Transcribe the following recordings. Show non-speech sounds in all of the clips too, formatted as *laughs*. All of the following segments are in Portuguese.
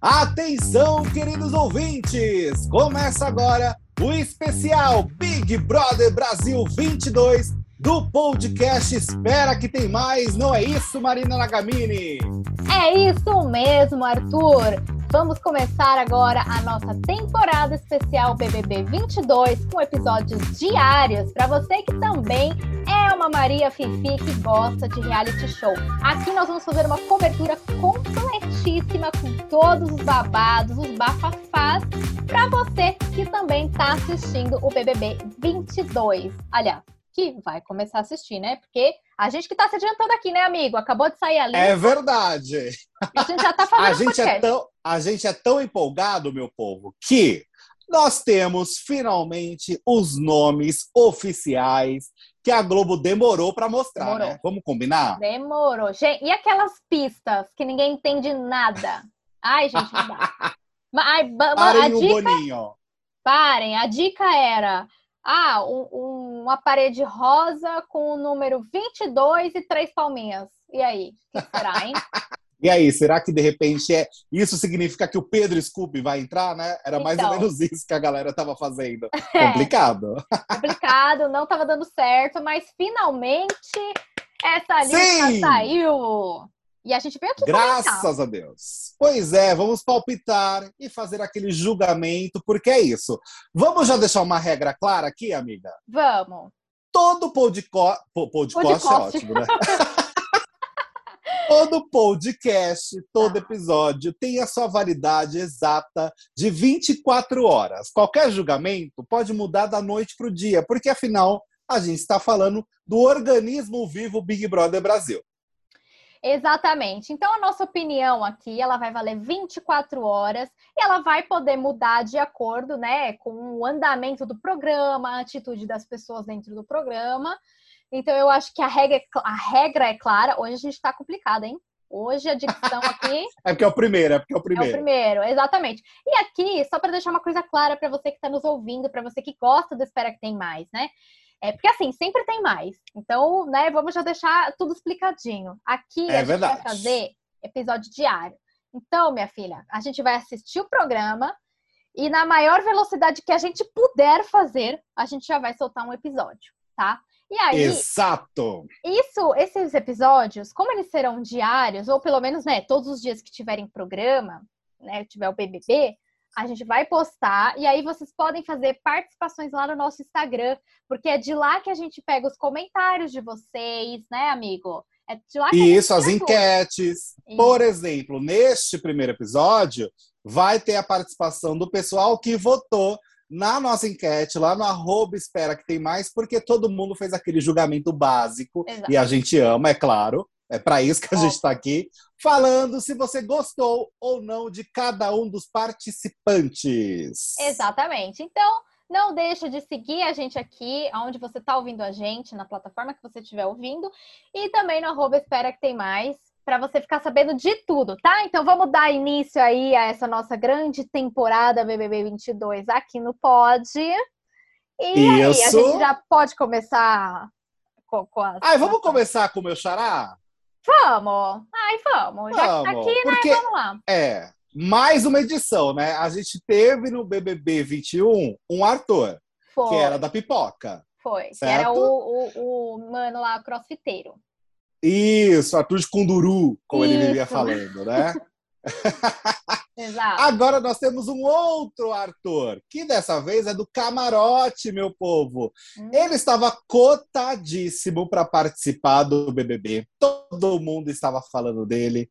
Atenção, queridos ouvintes! Começa agora o especial Big Brother Brasil 22 do podcast Espera que tem mais, não é isso, Marina Nagamini? É isso mesmo, Arthur. Vamos começar agora a nossa temporada especial BBB 22 com episódios diários para você que também é uma Maria Fifi que gosta de reality show. Aqui nós vamos fazer uma cobertura completíssima com todos os babados, os bafafás para você que também está assistindo o BBB 22. Aliás, que vai começar a assistir, né? Porque a gente que tá se adiantando aqui, né, amigo? Acabou de sair ali. É verdade. A gente já tá fazendo a gente é tão A gente é tão empolgado, meu povo, que nós temos finalmente os nomes oficiais que a Globo demorou para mostrar, demorou. né? Vamos combinar? Demorou. Gente, e aquelas pistas que ninguém entende nada? Ai, gente, não dá. *laughs* Ai, Parem a dica... Boninho. Parem, a dica era ah, um, uma parede rosa com o número 22 e três palminhas. E aí? O que será, hein? *laughs* e aí, será que de repente é isso significa que o Pedro Scooby vai entrar, né? Era então, mais ou então. menos isso que a galera estava fazendo. *laughs* É, Complicado. Complicado, não estava dando certo, mas finalmente essa lista Sim! saiu. E a gente veio aqui Graças comentar. a Deus. Pois é, vamos palpitar e fazer aquele julgamento, porque é isso. Vamos já deixar uma regra clara aqui, amiga? Vamos. Todo podcast, podcast, é ótimo, né? *laughs* todo podcast, todo episódio tem a sua validade exata de 24 horas. Qualquer julgamento pode mudar da noite para o dia, porque afinal a gente está falando do organismo vivo Big Brother Brasil. Exatamente. Então, a nossa opinião aqui, ela vai valer 24 horas e ela vai poder mudar de acordo, né, com o andamento do programa, a atitude das pessoas dentro do programa. Então, eu acho que a regra, é a regra é clara. Hoje a gente está complicado, hein? Hoje a dicção aqui. *laughs* é porque é o primeiro, é porque é o primeiro. É o primeiro, exatamente. E aqui, só para deixar uma coisa clara para você que está nos ouvindo, para você que gosta do Espera que Tem Mais, né? É porque assim, sempre tem mais. Então, né, vamos já deixar tudo explicadinho. Aqui é a gente vai fazer episódio diário. Então, minha filha, a gente vai assistir o programa e na maior velocidade que a gente puder fazer, a gente já vai soltar um episódio, tá? E aí, Exato. Isso, esses episódios, como eles serão diários, ou pelo menos, né, todos os dias que tiverem programa, né, tiver o BBB, a gente vai postar e aí vocês podem fazer participações lá no nosso Instagram, porque é de lá que a gente pega os comentários de vocês, né, amigo? É de lá que Isso, as enquetes. Isso. Por exemplo, neste primeiro episódio, vai ter a participação do pessoal que votou na nossa enquete, lá no arroba espera que tem mais, porque todo mundo fez aquele julgamento básico, Exato. e a gente ama, é claro. É para isso que a gente está aqui, falando se você gostou ou não de cada um dos participantes. Exatamente. Então, não deixa de seguir a gente aqui, onde você está ouvindo a gente, na plataforma que você estiver ouvindo, e também no arroba Espera Que Tem Mais, para você ficar sabendo de tudo, tá? Então vamos dar início aí a essa nossa grande temporada BBB 22 aqui no Pod. E aí, a gente já pode começar com, com as... Ai, vamos começar com o meu xará? Vamos! Ai, vamos! Já que tá aqui, né, Porque, né? Vamos lá. É, mais uma edição, né? A gente teve no BBB 21 um Arthur, Foi. que era da pipoca. Foi, certo? que era o, o, o mano lá, crossfiteiro. Isso, Arthur de Kunduru, como Isso. ele vivia falando, né? *laughs* Exato. Agora nós temos um outro Arthur, que dessa vez é do camarote, meu povo. Hum. Ele estava cotadíssimo para participar do BBB. Todo mundo estava falando dele.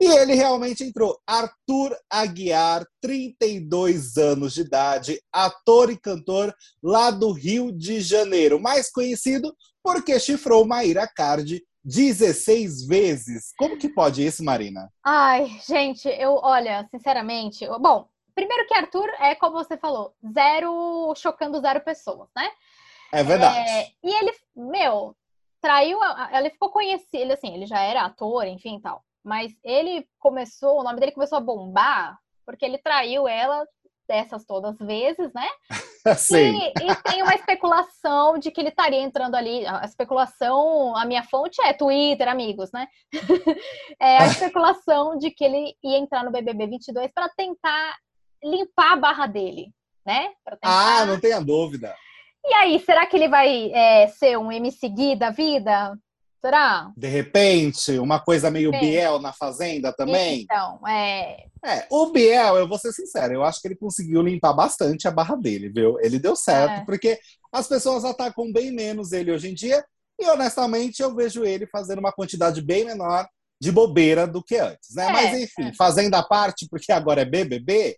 E ele realmente entrou. Arthur Aguiar, 32 anos de idade, ator e cantor lá do Rio de Janeiro, mais conhecido porque chifrou Maíra Cardi 16 vezes. Como que pode isso, Marina? Ai, gente, eu, olha, sinceramente, bom, primeiro que Arthur é, como você falou, zero, chocando zero pessoas, né? É verdade. É, e ele, meu, traiu, ele ficou conhecido, ele, assim, ele já era ator, enfim, tal. Mas ele começou, o nome dele começou a bombar porque ele traiu ela dessas todas vezes, né? *laughs* Sim. E, e, tem uma especulação de que ele estaria entrando ali. A especulação, a minha fonte é Twitter, amigos, né? *laughs* é a *laughs* especulação de que ele ia entrar no BBB 22 para tentar limpar a barra dele, né? Tentar... Ah, não tenha dúvida. E aí, será que ele vai é, ser um MC Gui da vida? Será? De repente, uma coisa meio Sim. Biel na Fazenda também? Então, é. É, o Biel, eu vou ser sincero, eu acho que ele conseguiu limpar bastante a barra dele, viu? Ele deu certo, é. porque as pessoas atacam bem menos ele hoje em dia, e honestamente eu vejo ele fazendo uma quantidade bem menor de bobeira do que antes, né? É, Mas enfim, é. fazendo a parte, porque agora é BBB,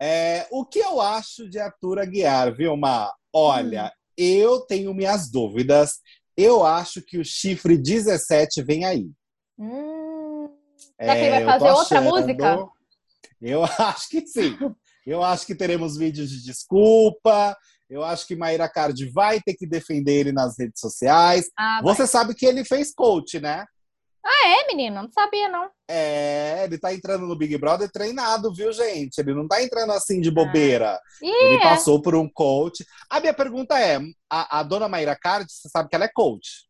é, o que eu acho de Arthur Aguiar, Vilma? Olha, hum. eu tenho minhas dúvidas. Eu acho que o chifre 17 vem aí. Hum. Será que ele vai é, fazer outra achando... música? Eu *laughs* acho que sim. Eu acho que teremos vídeos de desculpa. Eu acho que Maíra Cardi vai ter que defender ele nas redes sociais. Ah, Você sabe que ele fez coach, né? Ah, é, menino? Não sabia, não. É, ele tá entrando no Big Brother treinado, viu, gente? Ele não tá entrando assim de bobeira. Ah. ele é. passou por um coach. A minha pergunta é: a, a dona Mayra Card, você sabe que ela é coach?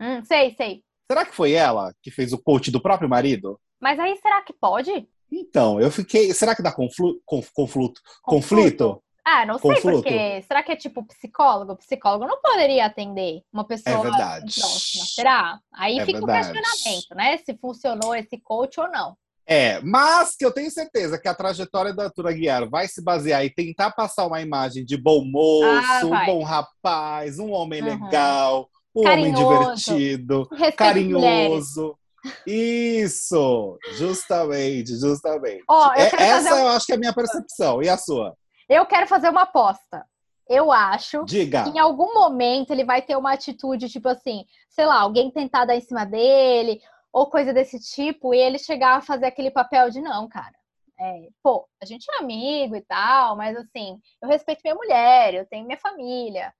Hum, sei, sei. Será que foi ela que fez o coach do próprio marido? Mas aí será que pode? Então, eu fiquei. Será que dá conflu, conf, confluto, conflito? Ah, não sei porque. Será que é tipo psicólogo? O psicólogo não poderia atender uma pessoa é verdade. próxima. Será? Aí é fica o questionamento, né? Se funcionou esse coach ou não. É, mas que eu tenho certeza que a trajetória da Arthur Aguiar vai se basear e tentar passar uma imagem de bom moço, ah, um bom rapaz, um homem uhum. legal, um carinhoso, homem divertido, carinhoso. Isso, justamente, justamente. Oh, é, essa um... eu acho que é a minha percepção. E a sua? Eu quero fazer uma aposta. Eu acho Diga. que em algum momento ele vai ter uma atitude, tipo assim, sei lá, alguém tentar dar em cima dele, ou coisa desse tipo, e ele chegar a fazer aquele papel de não, cara. É, pô, a gente é amigo e tal, mas assim, eu respeito minha mulher, eu tenho minha família.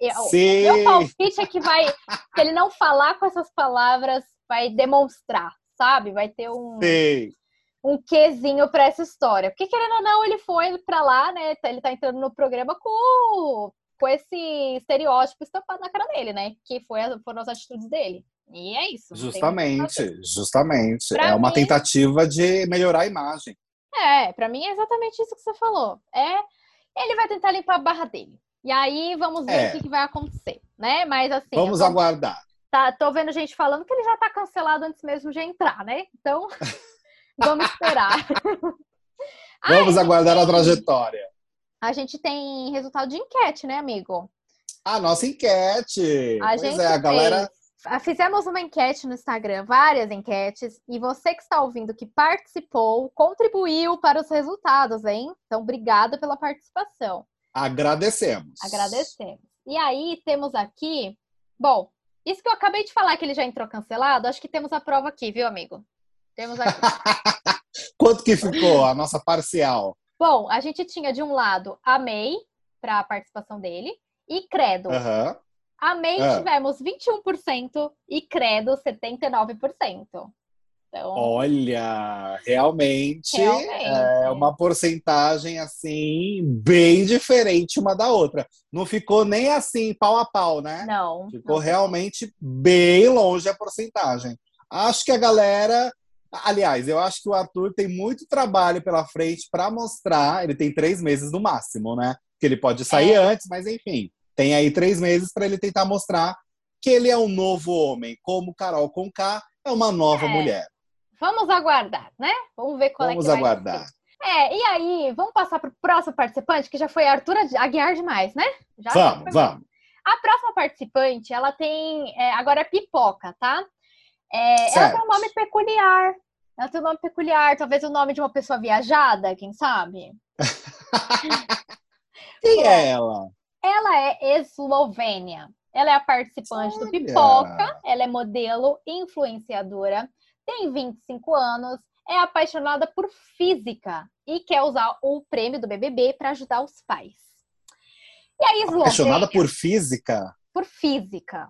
Eu, Sim. Meu palpite é que vai, se ele não falar com essas palavras, vai demonstrar, sabe? Vai ter um. Sim um quezinho para essa história. Porque, querendo ou não, ele foi para lá, né? Ele tá entrando no programa com, com esse estereótipo estampado na cara dele, né? Que foi, foram as atitudes dele. E é isso. Justamente, justamente. Pra é uma tentativa de melhorar a imagem. É, para mim é exatamente isso que você falou. É, ele vai tentar limpar a barra dele. E aí vamos ver é. o que, que, vai acontecer, né? Mas assim. Vamos tô, aguardar. Tá, tô vendo gente falando que ele já tá cancelado antes mesmo de entrar, né? Então. *laughs* Vamos esperar. *laughs* Vamos aguardar a trajetória. A gente tem resultado de enquete, né, amigo? A nossa enquete. A pois gente é, a galera. Fez, fizemos uma enquete no Instagram, várias enquetes, e você que está ouvindo que participou, contribuiu para os resultados, hein? Então, obrigada pela participação. Agradecemos. Agradecemos. E aí, temos aqui. Bom, isso que eu acabei de falar que ele já entrou cancelado, acho que temos a prova aqui, viu, amigo? Temos *laughs* aqui. Quanto que ficou a nossa parcial? Bom, a gente tinha de um lado a MEI para a participação dele e Credo. Uhum. A MEI uhum. tivemos 21% e Credo 79%. Então, Olha, realmente, realmente, é uma porcentagem assim bem diferente uma da outra. Não ficou nem assim pau a pau, né? Não. Ficou não realmente bem longe a porcentagem. Acho que a galera Aliás, eu acho que o Arthur tem muito trabalho pela frente para mostrar. Ele tem três meses no máximo, né? Que ele pode sair é. antes, mas enfim, tem aí três meses para ele tentar mostrar que ele é um novo homem, como Carol Conká é uma nova é. mulher. Vamos aguardar, né? Vamos ver qual vamos é que vai aguardar. É, e aí, vamos passar para o próximo participante, que já foi a Arthur Aguiar demais, né? Já vamos, vamos. A próxima participante, ela tem. É, agora é pipoca, tá? É, ela tem um nome peculiar. Ela tem um nome peculiar, talvez o nome de uma pessoa viajada, quem sabe? *laughs* quem é ela? Ela é eslovênia. Ela é a participante Olha. do Pipoca, ela é modelo, influenciadora, tem 25 anos, é apaixonada por física e quer usar o prêmio do BBB para ajudar os pais. E a Eslovênia, apaixonada por física? Por física.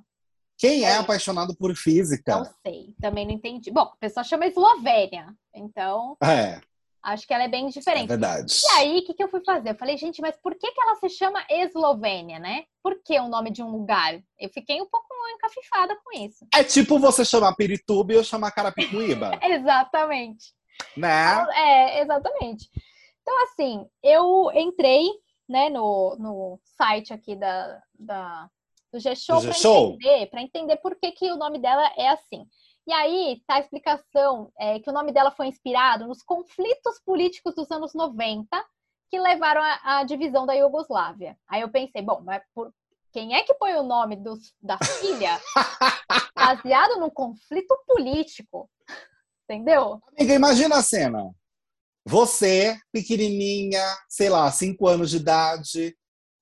Quem é, é apaixonado por física? Não sei, também não entendi. Bom, a pessoa chama Eslovênia, então. É. Acho que ela é bem diferente. É verdade. E aí, o que, que eu fui fazer? Eu falei, gente, mas por que, que ela se chama Eslovênia, né? Por que o nome de um lugar? Eu fiquei um pouco encafifada com isso. É tipo você chamar Pirituba e eu chamar Carapicuíba. *laughs* exatamente. Né? É, exatamente. Então, assim, eu entrei né, no, no site aqui da, da do G-Show para entender, entender por que, que o nome dela é assim. E aí tá a explicação é, que o nome dela foi inspirado nos conflitos políticos dos anos 90 que levaram à, divisão da Iugoslávia. Aí eu pensei, bom, mas por quem é que põe o nome dos, da filha *laughs* baseado num conflito político? Entendeu? Amiga, imagina a cena. Você, pequenininha, sei lá, cinco anos de idade,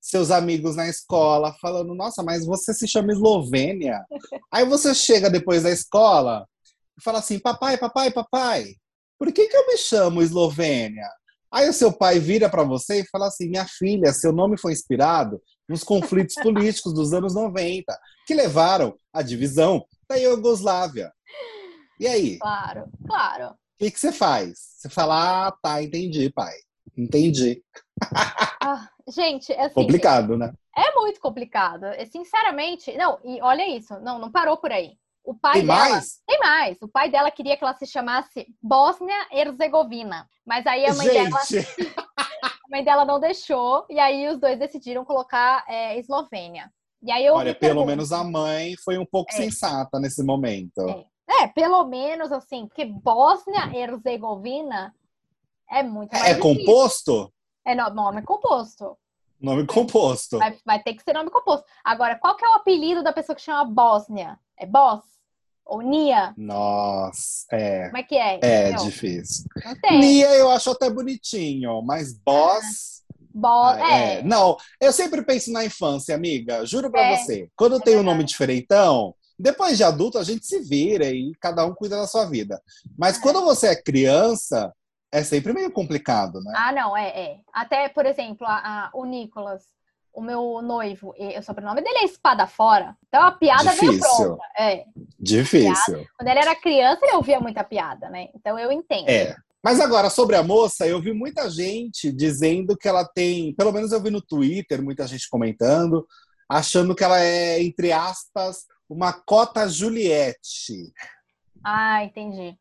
seus amigos na escola falando: Nossa, mas você se chama Eslovênia. Aí você chega depois da escola e fala assim: Papai, papai, papai, por que, que eu me chamo Eslovênia? Aí o seu pai vira para você e fala assim: Minha filha, seu nome foi inspirado nos conflitos políticos dos anos 90, que levaram à divisão da Iugoslávia. E aí? Claro, claro. O que, que você faz? Você fala: Ah, tá, entendi, pai. Entendi. Ah, gente, é assim, complicado, né? É muito complicado. Sinceramente, não, e olha isso, não, não parou por aí. O pai tem dela, mais? Tem mais. O pai dela queria que ela se chamasse Bósnia-Herzegovina. Mas aí a mãe gente. dela. *laughs* *laughs* a mãe dela não deixou. E aí os dois decidiram colocar é, Eslovênia. E aí eu Olha, pelo menos a mãe foi um pouco é. sensata nesse momento. É. é. pelo menos assim, porque Bósnia-Herzegovina é muito É composto? É nome composto. Nome composto. Vai, vai, ter que ser nome composto. Agora, qual que é o apelido da pessoa que chama Bósnia? É Bós? Ou Nia? Nossa, é. Como é que é? É difícil. Não tem. Nia eu acho até bonitinho, mas Bós... Bós, ah, é. é. Não, eu sempre penso na infância, amiga. Juro pra é. você. Quando é tem um nome diferentão, depois de adulto a gente se vira e cada um cuida da sua vida. Mas é. quando você é criança, é sempre meio complicado, né? Ah, não, é, é. Até, por exemplo, a, a, o Nicolas, o meu noivo, e, o sobrenome dele é Espada Fora. Então a piada Difícil. veio pronta. É. Difícil. Piada, quando ele era criança, ele ouvia muita piada, né? Então eu entendo. É. Mas agora, sobre a moça, eu vi muita gente dizendo que ela tem, pelo menos eu vi no Twitter, muita gente comentando, achando que ela é, entre aspas, uma cota Juliette. Ah, entendi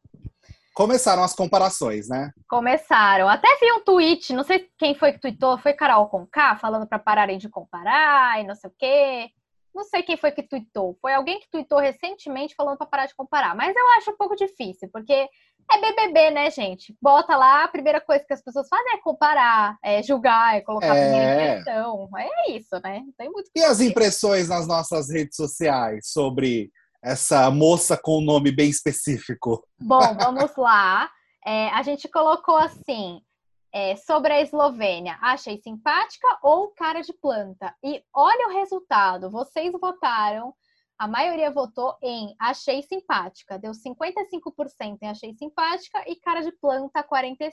começaram as comparações, né? Começaram. Até vi um tweet, não sei quem foi que tweetou, foi Carol Conká, falando para pararem de comparar e não sei o quê. Não sei quem foi que tweetou. Foi alguém que tweetou recentemente falando para parar de comparar. Mas eu acho um pouco difícil, porque é BBB, né, gente? Bota lá, a primeira coisa que as pessoas fazem é comparar, é julgar, é colocar é... impressão. É isso, né? Tem muito E as impressões nas nossas redes sociais sobre essa moça com um nome bem específico? Bom, vamos lá. É, a gente colocou assim. É, sobre a Eslovênia, achei simpática ou cara de planta? E olha o resultado, vocês votaram, a maioria votou em achei simpática, deu 55% em achei simpática e cara de planta 45%.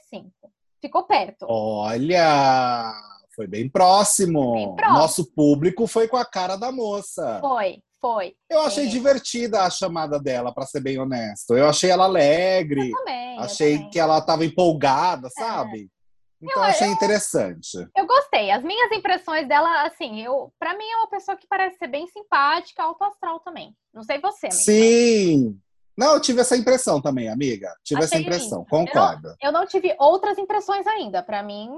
Ficou perto. Olha, foi bem próximo. Bem próximo. Nosso público foi com a cara da moça. Foi. Foi. Eu achei é. divertida a chamada dela, para ser bem honesto. Eu achei ela alegre. Eu também, achei eu também. que ela estava empolgada, sabe? É. Então eu, achei eu, interessante. Eu gostei. As minhas impressões dela, assim, eu, para mim é uma pessoa que parece ser bem simpática, alto astral também. Não sei você, amiga. Sim. Não, eu tive essa impressão também, amiga. Tive achei essa impressão, lindo. concordo. Eu não, eu não tive outras impressões ainda. Para mim,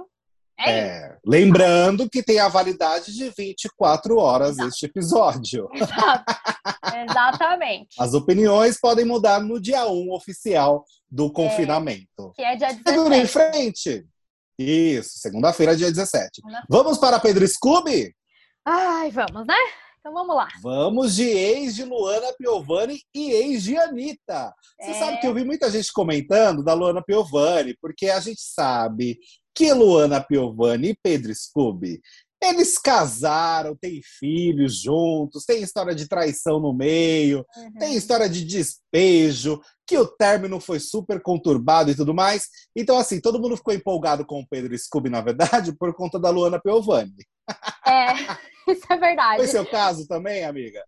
é, é lembrando que tem a validade de 24 horas Exato. este episódio. *laughs* Exato. Exatamente. As opiniões podem mudar no dia 1 oficial do é, confinamento. Que é dia 17. Segura em frente. Isso, segunda-feira, dia 17. Vamos para Pedro Scooby? Ai, vamos, né? Então vamos lá. Vamos de ex de Luana Piovani e ex de Anitta. Você é... sabe que eu vi muita gente comentando da Luana Piovani, porque a gente sabe que Luana Piovani e Pedro Scooby eles casaram, têm filhos juntos, tem história de traição no meio, uhum. tem história de despejo, que o término foi super conturbado e tudo mais. Então, assim, todo mundo ficou empolgado com o Pedro Scooby, na verdade, *laughs* por conta da Luana Piovani. É, *laughs* isso é verdade. Foi seu caso também, amiga?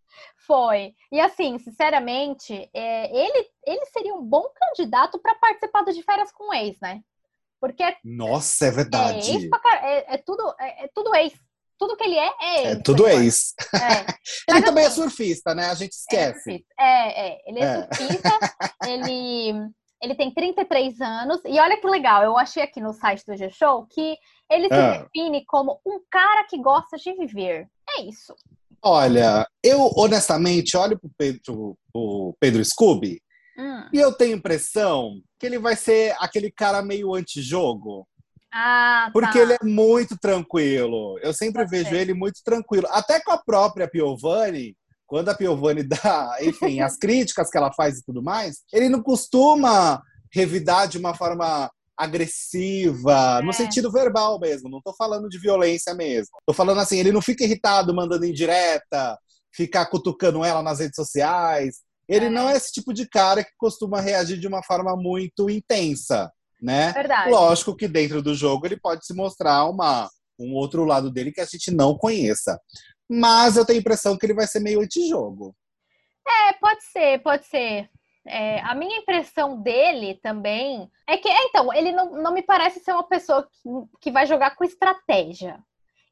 Foi. E assim, sinceramente, é, ele, ele seria um bom candidato para participar do de férias com o ex, né? Porque Nossa, é verdade. É, ex é, é tudo, é, é, tudo ex. Tudo que ele é, é ex. É tudo *laughs* ex. ele também é assim, é surfista, né? A gente esquece. É, é, ele é surfista, *laughs* ele, ele tem 33 anos. E olha que legal, eu achei aqui no site do G-Show que ele se ah. define como um cara que gosta de viver. É isso. Olha, eu honestamente olho pro Pedro, pro Pedro Scooby hum. e eu tenho impressão que ele vai ser aquele cara meio antijogo. Ah, Porque tá. ele é muito tranquilo. Eu sempre Pode vejo ser. ele muito tranquilo. Até com a própria Piovani, quando a Piovani dá, enfim, as críticas que ela faz e tudo mais, ele não costuma revidar de uma forma agressiva, é. no sentido verbal mesmo, não tô falando de violência mesmo. Tô falando assim, ele não fica irritado mandando indireta, ficar cutucando ela nas redes sociais. Ele é. não é esse tipo de cara que costuma reagir de uma forma muito intensa, né? Verdade. Lógico que dentro do jogo ele pode se mostrar uma, um outro lado dele que a gente não conheça. Mas eu tenho a impressão que ele vai ser meio antijogo. É, pode ser, pode ser. É, a minha impressão dele também é que, é, então, ele não, não me parece ser uma pessoa que, que vai jogar com estratégia.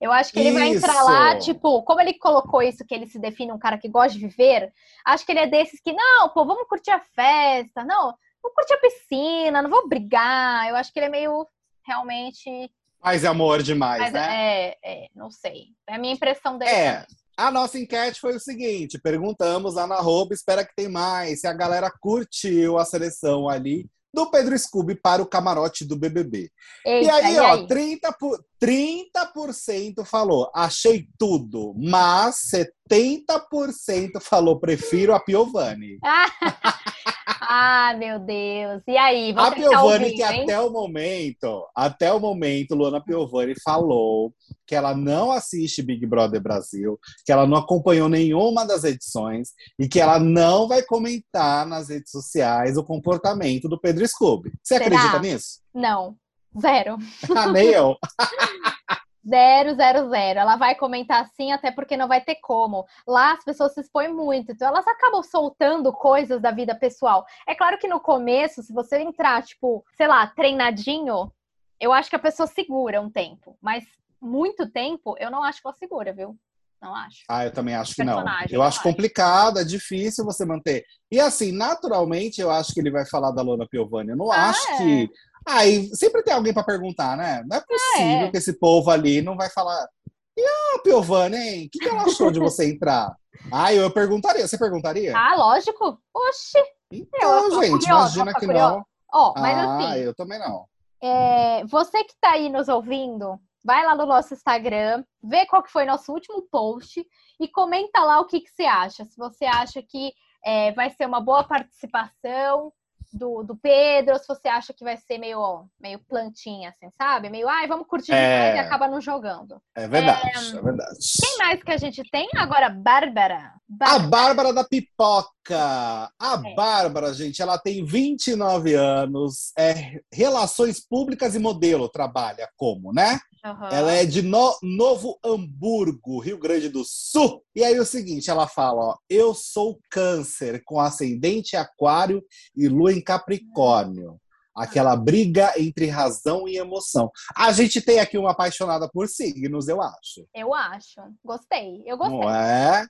Eu acho que ele isso. vai entrar lá, tipo, como ele colocou isso, que ele se define um cara que gosta de viver, acho que ele é desses que, não, pô, vamos curtir a festa, não, vou curtir a piscina, não vou brigar. Eu acho que ele é meio realmente. Mais amor demais, Mas, né? É, é, não sei. É a minha impressão dele. É. A nossa enquete foi o seguinte: perguntamos lá na arroba, espera que tem mais, se a galera curtiu a seleção ali do Pedro Scooby para o camarote do BBB. Eita, e aí, e ó, aí? 30%, por, 30% falou, achei tudo, mas 70% falou, prefiro a Piovani. *laughs* Ah, meu Deus. E aí, A Piovani, que até o momento, até o momento, Luana Piovani falou que ela não assiste Big Brother Brasil, que ela não acompanhou nenhuma das edições e que ela não vai comentar nas redes sociais o comportamento do Pedro Scooby. Você Será? acredita nisso? Não. Zero. *laughs* ah, nem eu. *laughs* Zero, zero, zero. Ela vai comentar assim, até porque não vai ter como. Lá as pessoas se expõem muito, então elas acabam soltando coisas da vida pessoal. É claro que no começo, se você entrar, tipo, sei lá, treinadinho, eu acho que a pessoa segura um tempo. Mas muito tempo, eu não acho que ela segura, viu? Não acho. Ah, eu também acho que não. Eu acho acho. complicado, é difícil você manter. E assim, naturalmente, eu acho que ele vai falar da Lona Piovani. Eu não ah, acho é. que Aí sempre tem alguém para perguntar, né? Não é possível ah, é. que esse povo ali não vai falar. E a Piovani, hein? O que, que ela achou de você entrar? *laughs* Ah, eu perguntaria. Você perguntaria? Ah, lógico. Oxi. Então, eu, gente, curiosa, imagina que não. Ó, oh, mas ah, assim. eu também não. É, você que está aí nos ouvindo, vai lá no nosso Instagram, vê qual que foi nosso último post e comenta lá o que, que você acha. Se você acha que é, vai ser uma boa participação, do, do Pedro, ou se você acha que vai ser meio, meio plantinha, assim, sabe? Meio, ai, vamos curtir é... e acaba não jogando. É verdade, é... é... verdade. Quem mais que a gente tem? Agora, Bárbara. Bárbara. A Bárbara da Pipoca. A é. Bárbara, gente, ela tem 29 anos, é relações públicas e modelo, trabalha como, né? Uhum. Ela é de no Novo Hamburgo, Rio Grande do Sul. E aí o seguinte, ela fala, ó, eu sou câncer com ascendente aquário e lua em Capricórnio. Aquela briga entre razão e emoção. A gente tem aqui uma apaixonada por signos, eu acho. Eu acho. Gostei. Eu gostei. Não é?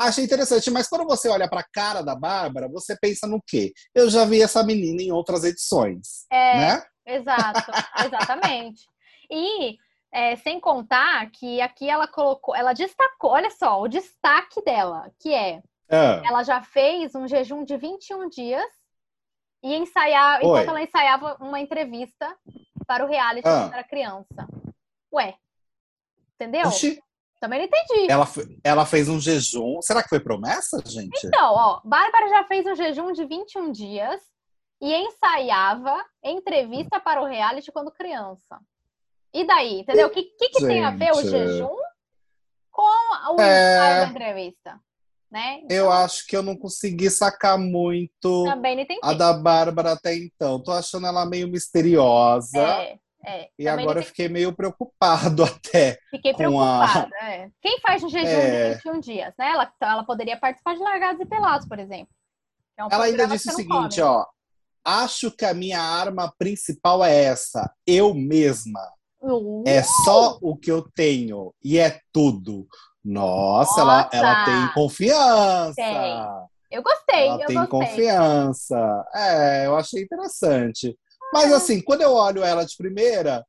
Achei interessante, mas quando você olha para a cara da Bárbara, você pensa no quê? Eu já vi essa menina em outras edições, é, né? Exato, *laughs* exatamente. E é, sem contar que aqui ela colocou, ela destacou, olha só, o destaque dela, que é, é. ela já fez um jejum de 21 dias e ensaiar, Oi. enquanto ela ensaiava uma entrevista para o reality ah. quando era criança. Ué, entendeu? Oxi. Também não entendi. Ela, ela fez um jejum. Será que foi promessa, gente? Então, ó, Bárbara já fez um jejum de 21 dias e ensaiava entrevista para o reality quando criança. E daí, entendeu? O que, que, que tem a ver o jejum com o é... da entrevista? Né? Então, eu acho que eu não consegui sacar muito a da Bárbara até então. Tô achando ela meio misteriosa. É, é. E agora eu fiquei meio preocupado *laughs* até. Fiquei preocupada, a... é. Quem faz um jejum é... de 21 dias, né? Ela, ela poderia participar de Largados e Pelados, por exemplo. É um ela ainda disse o seguinte, come. ó acho que a minha arma principal é essa, eu mesma. É só o que eu tenho e é tudo. Nossa, Ela, ela tem confiança. Tem. Eu gostei. Ela eu tem gostei. confiança. É, eu achei interessante. Mas é. assim, quando eu olho ela de primeira,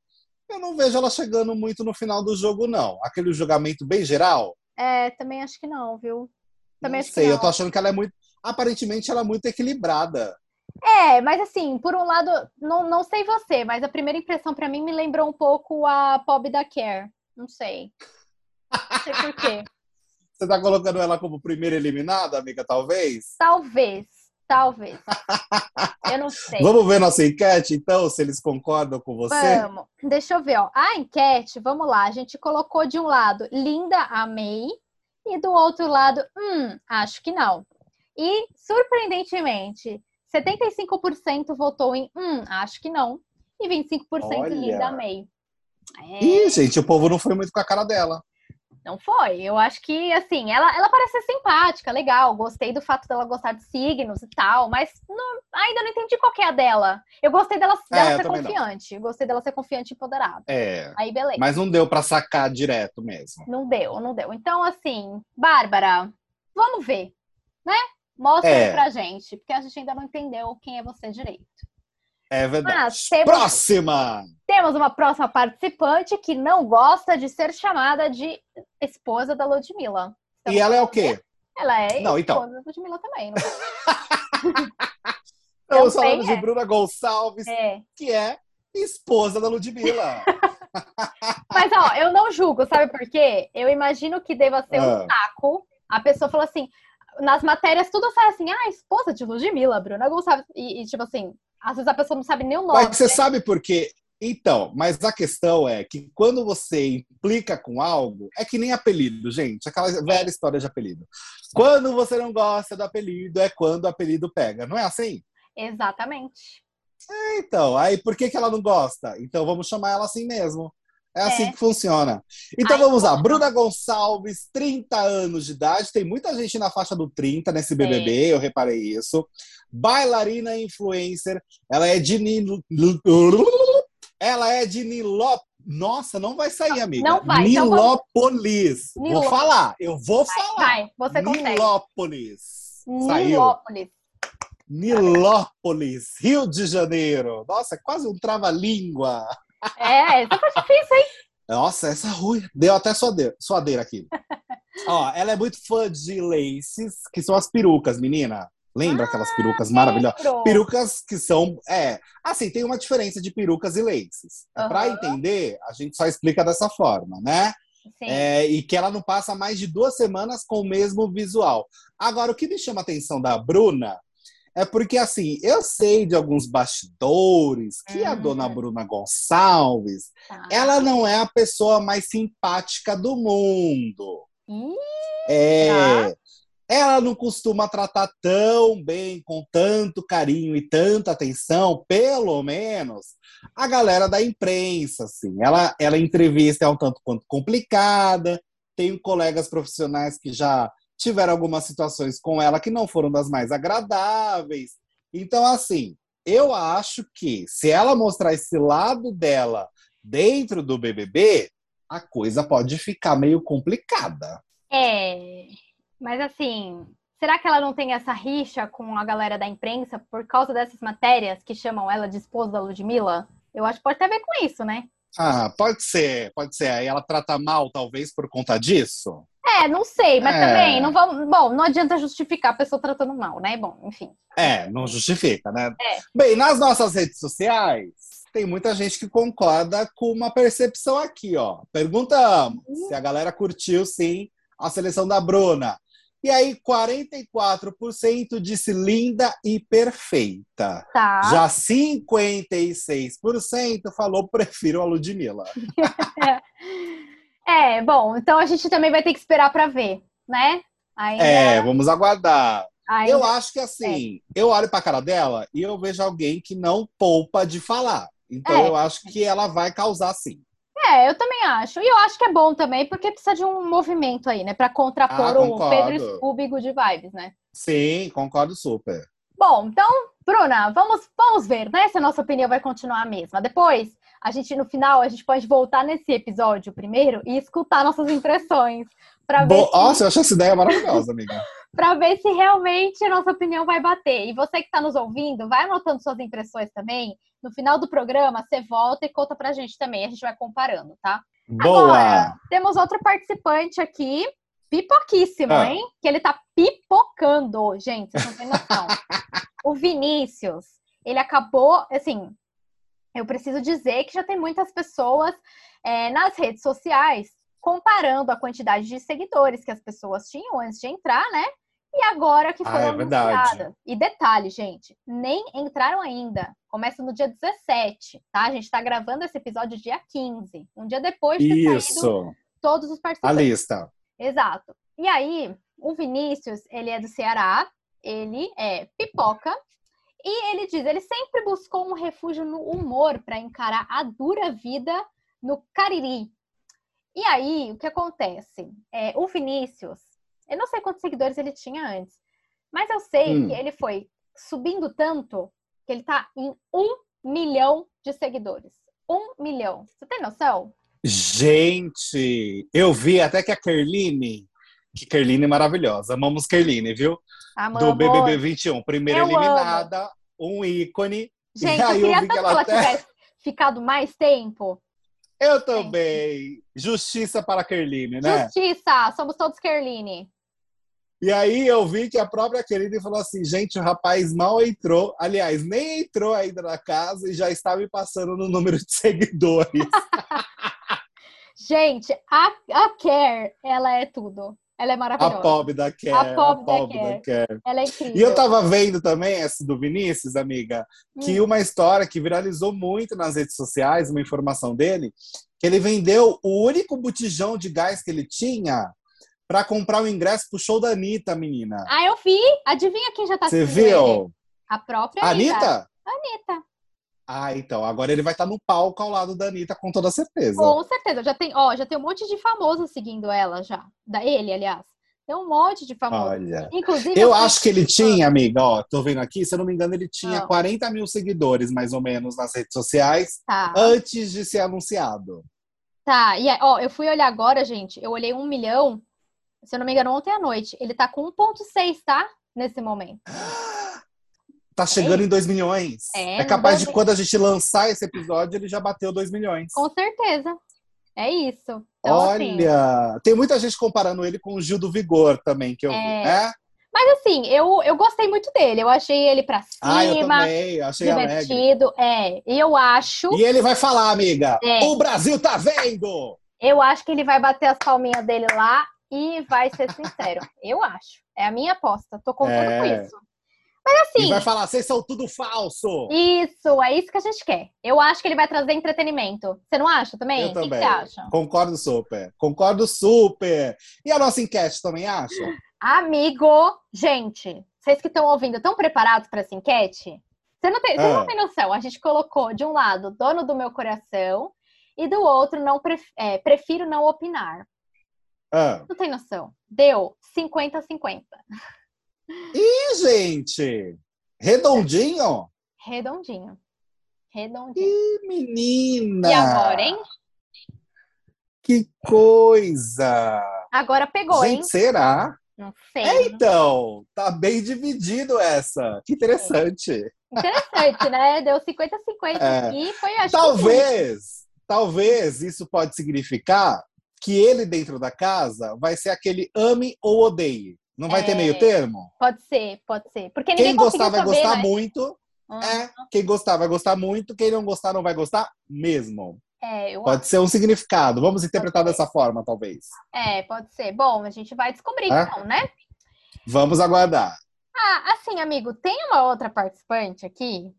eu não vejo ela chegando muito no final do jogo, não. Aquele julgamento bem geral. É, também acho que não, viu? Também não sei, eu tô achando que ela é muito. Aparentemente, ela é muito equilibrada. É, mas assim, por um lado, não, não sei você, mas a primeira impressão para mim me lembrou um pouco a Pob da Care. Não sei. Não sei por quê. *laughs* Você tá colocando ela como primeira eliminada, amiga, talvez? Talvez, talvez. *laughs* eu não sei. Vamos ver nossa enquete, então, se eles concordam com você? Vamos. Deixa eu ver, ó. A enquete, vamos lá. A gente colocou de um lado, linda, amei. E do outro lado, hum, acho que não. E, surpreendentemente, 75% votou em hum, acho que não. E 25% Olha. linda, amei. É... Ih, gente, o povo não foi muito com a cara dela. Não foi. Eu acho que, assim, ela, ela parece ser simpática, legal. Gostei do fato dela gostar de signos e tal, mas não, ainda não entendi qual que é a dela. Eu gostei dela, é, dela é, ser confiante. Gostei dela ser confiante e empoderada. É. Aí, beleza. Mas não deu para sacar direto mesmo. Não deu, não deu. Então, assim, Bárbara, vamos ver, né? Mostra é. pra gente, porque a gente ainda não entendeu quem é você direito. É verdade. Temos, próxima! Temos uma próxima participante que não gosta de ser chamada de esposa da Ludmilla. e ela é o quê? Ela é não, então. esposa da Ludmilla também. Não *laughs* Estamos falando é. de Bruna Gonçalves, é. que é esposa da Ludmilla. *laughs* Mas, ó, eu não julgo, sabe por quê? Eu imagino que deva ser ah. um saco. A pessoa falou assim, nas matérias tudo sai assim, ah, esposa de Ludmilla, Bruna Gonçalves. E, e, tipo assim, às vezes a pessoa não sabe nem o nome. Mas você né? sabe por quê? Então, mas a questão é que quando você implica com algo, é que nem apelido, gente. Aquela velha história de apelido. Quando você não gosta do apelido, é quando o apelido pega. Não é assim? Exatamente. É, então, aí por que, que ela não gosta? Então vamos chamar ela assim mesmo. É assim é. que funciona. Então Ai, vamos lá. Bruna Gonçalves, 30 anos de idade. Tem muita gente na faixa do 30 nesse BBB, eu reparei isso. Bailarina influencer. Ela é de Nil... Ela é de Niló. Nossa, não vai sair, amiga. Não vai. Nilópolis. Então vamos... Vou falar. Eu vou vai, falar. Vai, você consegue. Nilópolis. Saiu. Nilópolis. Nilópolis, Rio de Janeiro. Nossa, é quase um trava-língua. É, essa foi difícil, hein? Nossa, essa ruim. Deu até suadeira, suadeira aqui. *laughs* Ó, ela é muito fã de laces, que são as perucas, menina. Lembra ah, aquelas perucas maravilhosas? Perucas que são. É. Assim, tem uma diferença de perucas e laces. Uhum. Para entender, a gente só explica dessa forma, né? É, e que ela não passa mais de duas semanas com o mesmo visual. Agora, o que me chama a atenção da Bruna é porque, assim, eu sei de alguns bastidores que uhum. a dona. Bruna Gonçalves, tá. ela não é a pessoa mais simpática do mundo. Uhum. É. Tá. Ela não costuma tratar tão bem, com tanto carinho e tanta atenção, pelo menos, a galera da imprensa, assim. Ela, ela entrevista é um tanto quanto complicada, tenho colegas profissionais que já tiveram algumas situações com ela que não foram das mais agradáveis. Então, assim, eu acho que se ela mostrar esse lado dela dentro do BBB, a coisa pode ficar meio complicada. É, mas assim, será que ela não tem essa rixa com a galera da imprensa por causa dessas matérias que chamam ela de esposa da Ludmilla? Eu acho que pode ter a ver com isso, né? Ah, pode ser, pode ser. Aí ela trata mal, talvez, por conta disso? É, não sei, mas é. também não vamos. Bom, não adianta justificar a pessoa tratando mal, né? Bom, enfim. É, não justifica, né? É. Bem, nas nossas redes sociais, tem muita gente que concorda com uma percepção aqui, ó. Perguntamos uhum. se a galera curtiu, sim, a seleção da Bruna. E aí, 44% disse linda e perfeita. Tá. Já 56% falou prefiro a Ludmilla. *laughs* *laughs* é, bom, então a gente também vai ter que esperar para ver, né? Ainda... É, vamos aguardar. Ainda... Eu acho que assim, é. eu olho para a cara dela e eu vejo alguém que não poupa de falar. Então é. eu acho que ela vai causar sim. É, eu também acho. E eu acho que é bom também, porque precisa de um movimento aí, né? Para contrapor ah, o Pedro Scooby de vibes, né? Sim, concordo super. Bom, então, Bruna, vamos, vamos ver, né? Se a nossa opinião vai continuar a mesma. Depois, a gente, no final, a gente pode voltar nesse episódio primeiro e escutar nossas impressões. Pra ver se... Nossa, eu acho essa ideia maravilhosa, amiga. *laughs* para ver se realmente a nossa opinião vai bater. E você que está nos ouvindo, vai anotando suas impressões também. No final do programa, você volta e conta pra gente também. A gente vai comparando, tá? Boa! Agora, temos outro participante aqui, pipoquíssimo, Ah. hein? Que ele tá pipocando, gente, vocês não têm noção. *laughs* o Vinícius, ele acabou, assim, eu preciso dizer que já tem muitas pessoas é, nas redes sociais comparando a quantidade de seguidores que as pessoas tinham antes de entrar, né? E agora que Ah, foram é verdade. anunciadas. E detalhe, gente, nem entraram ainda. Começa no dia 17, tá? A gente tá gravando esse episódio dia 15, um dia depois de ter Isso, todos os a participantes. lista. Exato. E aí, o Vinícius, ele é do Ceará, ele é pipoca, e ele diz, ele sempre buscou um refúgio no humor para encarar a dura vida no Cariri. E aí, o que acontece? É, o Vinícius, eu não sei quantos seguidores ele tinha antes, mas eu sei Hum. que ele foi subindo tanto que ele tá em um milhão de seguidores. Um milhão. Você tem noção? Gente, eu vi até que a Kerline, que Kerline maravilhosa, amamos Kerline, viu? Amamos. Do BBB 21, primeira Eu eliminada, um ícone. Gente, E eu aí eu queria vi tanto que ela até- tivesse ficado mais tempo. Eu também. Justiça para a Kerline, né? Justiça! Somos todos Kerline. E aí eu vi que a própria Kerline falou assim, gente, o rapaz mal entrou. Aliás, nem entrou ainda na casa e já está me passando no número de *laughs* seguidores. *laughs* Gente, a, a Care, ela é tudo. Ela é a maravilhosa. pobre da Care. A pobre da Care. Ela é incrível. E eu tava vendo também essa do Vinícius, amiga, que Hum. uma história que viralizou muito nas redes sociais, uma informação dele, que ele vendeu o único botijão de gás que ele tinha para comprar o ingresso pro show da Anitta, menina. Ah, eu vi. Adivinha quem já tá Você assistindo ele? viu? A própria A Anitta. Anitta? Anitta. Ah, então. Agora ele vai estar no palco ao lado da Anitta, com toda certeza. Com certeza. Já tem, ó, já tem um monte de famoso seguindo ela já. Da ele, aliás. Tem um monte de famoso. Olha. Inclusive, Eu acho que ele tinha, amiga, ó, tô vendo aqui, se eu não me engano, ele tinha Ah. 40 mil seguidores, mais ou menos, nas redes sociais, Tá. antes de ser anunciado. Tá, e aí, ó, eu fui olhar agora, gente. Eu olhei um milhão, se eu não me engano, ontem à noite. Ele tá com 1,6, tá? Nesse momento. *gasps* Tá chegando em 2 milhões. É, É, capaz de quando a gente lançar esse episódio, ele já bateu 2 milhões. Com certeza. É isso. Então, assim, Olha, tem muita gente comparando ele com o Gil do Vigor também, que eu vi, É. né? mas assim, eu, eu gostei muito dele. Eu achei ele pra Ah, eu cima, também, achei alegre. divertido. É, e eu acho, E ele vai falar, amiga, É. o Brasil tá vendo! eu acho que ele vai bater as palminhas dele lá e vai ser sincero. eu acho. É a minha aposta. Tô contando É. com isso. Mas E assim, vai falar, vocês são tudo falso! isso, é isso que a gente quer. Eu acho que ele vai trazer entretenimento. Você não acha também? Eu O que que também. você acha? Concordo super. Concordo super. E a nossa enquete também acha? Amigo, gente, vocês que estão ouvindo, estão preparados para essa enquete? Você não, tem, você Ah. não tem noção. A gente colocou de um lado dono do meu coração e do outro não pref- é, prefiro não opinar. Ah. Não tem noção. Deu 50-50. Ih, gente! Redondinho? Redondinho. Redondinho. Ih, menina! E agora, hein? Que coisa! Agora pegou, Gente, hein? será? Não sei. É, então, tá bem dividido essa. Que interessante. Interessante, né? Deu 50-50 É. aqui. Foi, acho que, Talvez, talvez isso pode significar que ele dentro da casa vai ser aquele ame ou odeie. Não vai ter É. meio termo? Pode ser, pode ser. Porque Quem gostar vai saber, gostar né? muito. Hum, É, quem gostar vai gostar muito. Quem não gostar não vai gostar mesmo. É, Pode ser um significado. Vamos interpretar dessa forma, talvez. É, pode ser. Bom, a gente vai descobrir É? então, né? Vamos aguardar. Ah, assim, amigo, tem uma outra participante aqui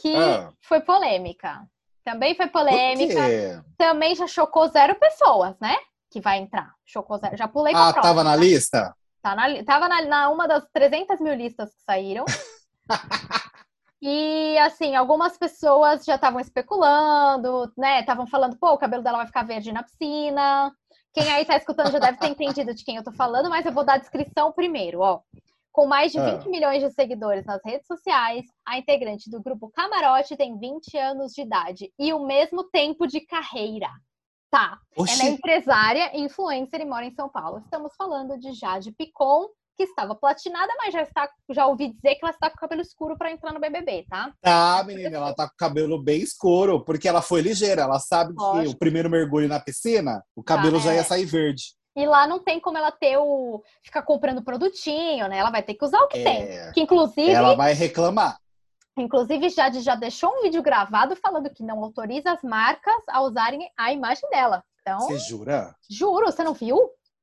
que Ah. foi polêmica. Também foi polêmica. Também já chocou zero pessoas, né? Que vai entrar. Chocou zero. Já pulei pra Ah, próxima. tava na lista? Tá na, tava na, na uma das 300 mil listas que saíram. *laughs* e, assim, algumas pessoas já estavam especulando, né? Estavam falando, pô, o cabelo dela vai ficar verde na piscina. Quem aí tá escutando já deve ter entendido de quem eu tô falando, mas eu vou dar a descrição primeiro, ó. Com mais de 20 ah. milhões de seguidores nas redes sociais, a integrante do grupo Camarote tem 20 anos de idade e o mesmo tempo de carreira. Tá. Oxi. Ela é empresária, influencer e mora em São Paulo. Estamos falando de Jade Picon, que estava platinada, mas já está, já ouvi dizer que ela está com o cabelo escuro para entrar no BBB, tá? Tá, menina, ela tá com o cabelo bem escuro, porque ela foi ligeira, ela sabe Lógico. que o primeiro mergulho na piscina, o cabelo tá, já ia é. sair verde. E lá não tem como ela ter o. ficar comprando produtinho, né? Ela vai ter que usar o que é... tem. Que inclusive. Ela vai reclamar. Inclusive, Jade já deixou um vídeo gravado falando que não autoriza as marcas a usarem a imagem dela. Então, você jura? Juro, você não viu?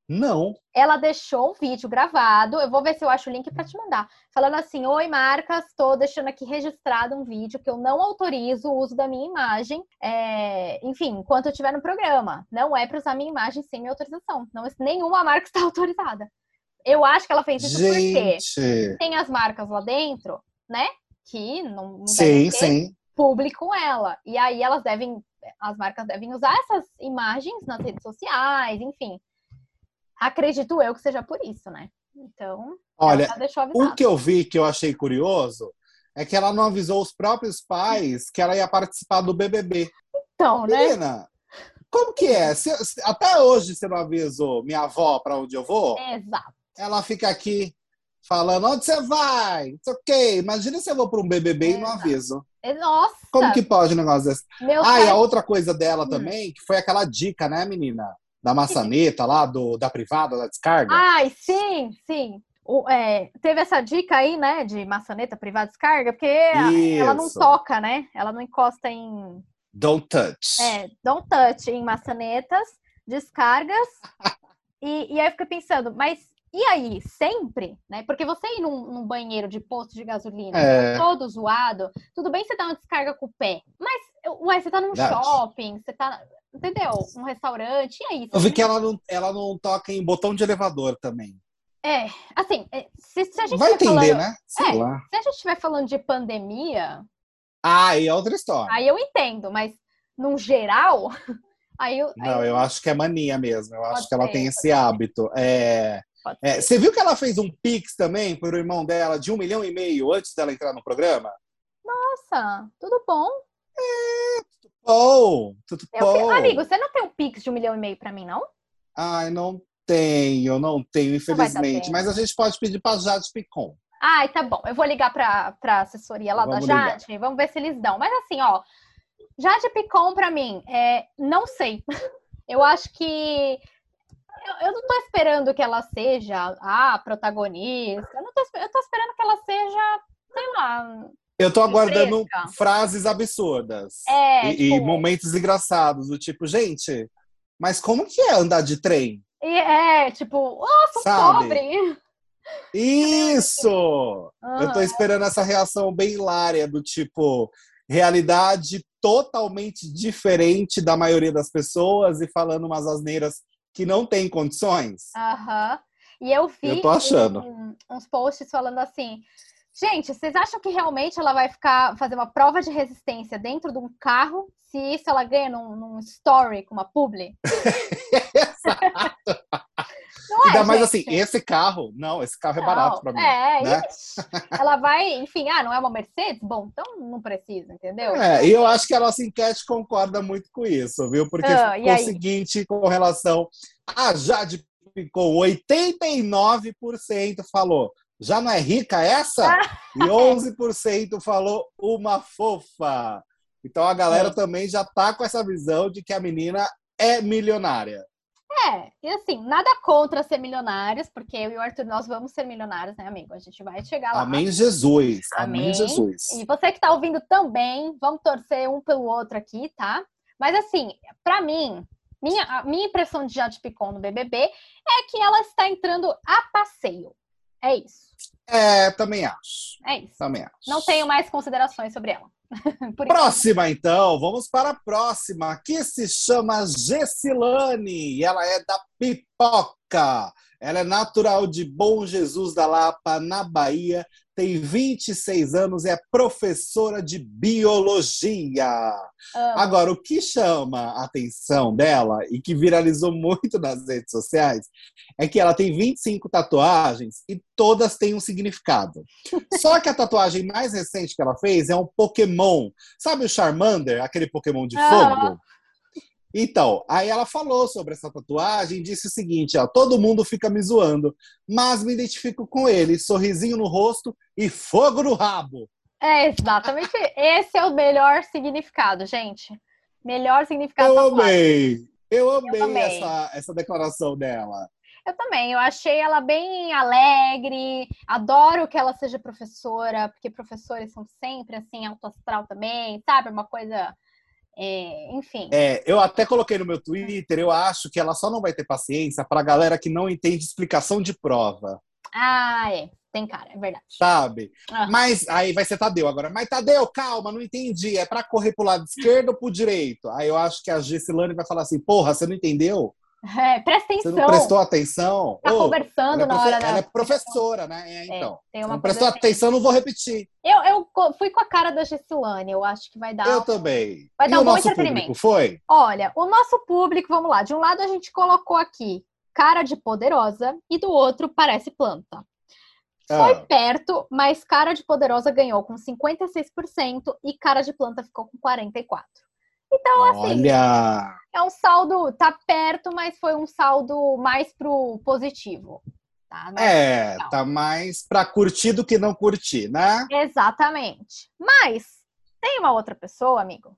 Não. Ela deixou um vídeo gravado, eu vou ver se eu acho o link para te mandar. Falando assim: Oi, marcas, estou deixando aqui registrado um vídeo que eu não autorizo o uso da minha imagem, é... enfim, enquanto eu estiver no programa. Não é para usar minha imagem sem minha autorização. Não, nenhuma marca *laughs* está autorizada. Eu acho que ela fez isso Gente. porque tem as marcas lá dentro, né? Que não, não sim, sim. público com ela. E aí elas devem, as marcas devem usar essas imagens nas redes sociais, enfim. Acredito eu que seja por isso, né? Então, olha, o que eu vi que eu achei curioso é que ela não avisou os próprios pais que ela ia participar do BBB. Então, né? Menina, como que é? Se, se, até hoje você não avisou minha avó para onde eu vou? Exato. Ela fica aqui falando onde você vai, não sei o quê. Imagina se eu vou para um BBB Exato. e não aviso. Nossa! Como que pode um negócio desse? Meu ah, pai... e a outra coisa dela hum. também, que foi aquela dica, né, menina? da maçaneta lá, do, da privada, da descarga? Ai, sim, sim. O, é, teve essa dica aí, né, de maçaneta privada descarga, porque Isso. ela não toca, né? Ela não encosta em. Don't touch. É, don't touch em maçanetas, descargas. *laughs* e, e aí eu fico pensando, mas e aí, sempre, né? Porque você ir num, num banheiro de posto de gasolina é. todo zoado, tudo bem você dá uma descarga com o pé, mas, ué, você tá num Verdade. shopping, você tá entendeu? Um restaurante, e aí? Eu vi que ela não, ela não toca em botão de elevador também. É, assim, é, se, se a gente vai entender, falando, né? Sei é, lá. Se a gente estiver falando de pandemia. Ah, aí é outra história. Aí eu entendo, mas num geral. *laughs* Aí eu, não, aí eu... eu acho que é mania mesmo. Eu acho que ela tem esse hábito. É, é, você viu que ela fez um pix também para o irmão dela de um milhão e meio antes dela entrar no programa? Nossa, tudo bom? É, tudo bom, tudo bom. Amigo, você não tem um Pix de um milhão e meio para mim, não? Ai, não tenho, não tenho, infelizmente. Não mas a gente pode pedir para Jade Picon. Ai, tá bom. Eu vou ligar para a assessoria lá Vamos da Jade, ligar. vamos ver se eles dão. Mas assim, ó, Jade Picon para mim, é, não sei. *laughs* Eu acho que eu, eu, não tô esperando que ela seja a protagonista. Eu, não tô, eu tô esperando que ela seja, sei lá, eu tô aguardando frases absurdas. É, e, tipo... e, momentos engraçados, do tipo, gente, mas como que é andar de trem? E é, tipo, nossa, Sabe? pobre. Isso! Eu tô esperando essa reação bem hilária, do tipo, realidade totalmente diferente da maioria das pessoas e falando umas asneiras que não tem condições. Aham. E eu vi eu tô achando. Um, uns posts falando assim: Gente, vocês acham que realmente ela vai ficar fazer uma prova de resistência dentro de um carro se isso ela ganha num, num story com uma publi? *laughs* Exato. É, Ainda mais assim, esse carro, não, esse carro é não, é barato para mim. É, né? ela vai, enfim, ah, não é uma Mercedes? Bom, então não precisa, entendeu? É, e eu acho que a nossa enquete concorda muito com isso, viu? Porque ah, o seguinte com relação a Jade ficou 89% falou já não é rica essa? E 11% falou uma fofa. Então a galera é. também já tá com essa visão de que a menina é milionária. É, e assim, nada contra ser milionários, porque eu e o Arthur, nós vamos ser milionários, né, amigo? A gente vai chegar lá. Amém, Jesus. Amém, Amém Jesus. E você que tá ouvindo também, vamos torcer um pelo outro aqui, tá? Mas assim, para mim, minha, a minha impressão de Jade Picon no BBB é que ela está entrando a passeio. É isso. É, também acho. É isso. Também acho. Não tenho mais considerações sobre ela. *laughs* próxima, então. Vamos para a próxima, que se chama Gessilane. E ela é da Pipoca. Ela é natural de Bom Jesus da Lapa, na Bahia. Tem 26 anos e é professora de biologia. Amo. Agora, o que chama a atenção dela e que viralizou muito nas redes sociais é que ela tem 25 tatuagens e todas têm um significado. Só que a tatuagem mais recente que ela fez é um Pokémon. Sabe o Charmander, aquele Pokémon de Aham. fogo? Então, aí ela falou sobre essa tatuagem e disse o seguinte: ó, todo mundo fica me zoando, mas me identifico com ele, sorrisinho no rosto e fogo no rabo. É exatamente. Esse é o melhor significado, gente. Melhor significado Eu da tatuagem. amei! Eu amei, amei. Essa, essa declaração dela. Eu também, eu achei ela bem alegre, adoro que ela seja professora, porque professores são sempre assim, alto astral também, sabe? Uma coisa. É, enfim. É, eu até coloquei no meu Twitter, eu acho que ela só não vai ter paciência pra galera que não entende explicação de prova, Ah, é. Tem cara, é verdade. sabe? Ah. Mas aí vai ser Tadeu agora. Mas Tadeu, calma, não entendi. É pra correr pro lado esquerdo ou pro direito? Aí eu acho que a Gessilane vai falar assim: porra, você não entendeu? É, presta Você atenção. não prestou atenção? Tá Ô, conversando é na hora da. ela é professora, né? É, então. tem Se uma não prestou assim. atenção, não vou repetir. Eu, eu fui com a cara da Gessilane, eu acho que vai dar. Eu também. Vai e dar um bom entretenimento. foi? Olha, o nosso público, vamos lá. De um lado a gente colocou aqui cara de poderosa e do outro parece planta. Foi Ah. perto, mas cara de poderosa ganhou com 56% e cara de planta ficou com 44%. Então, assim, Olha! é um saldo, tá perto, mas foi um saldo mais pro positivo. Tá? É, legal. tá mais pra curtir do que não curtir, né? Exatamente. Mas tem uma outra pessoa, amigo,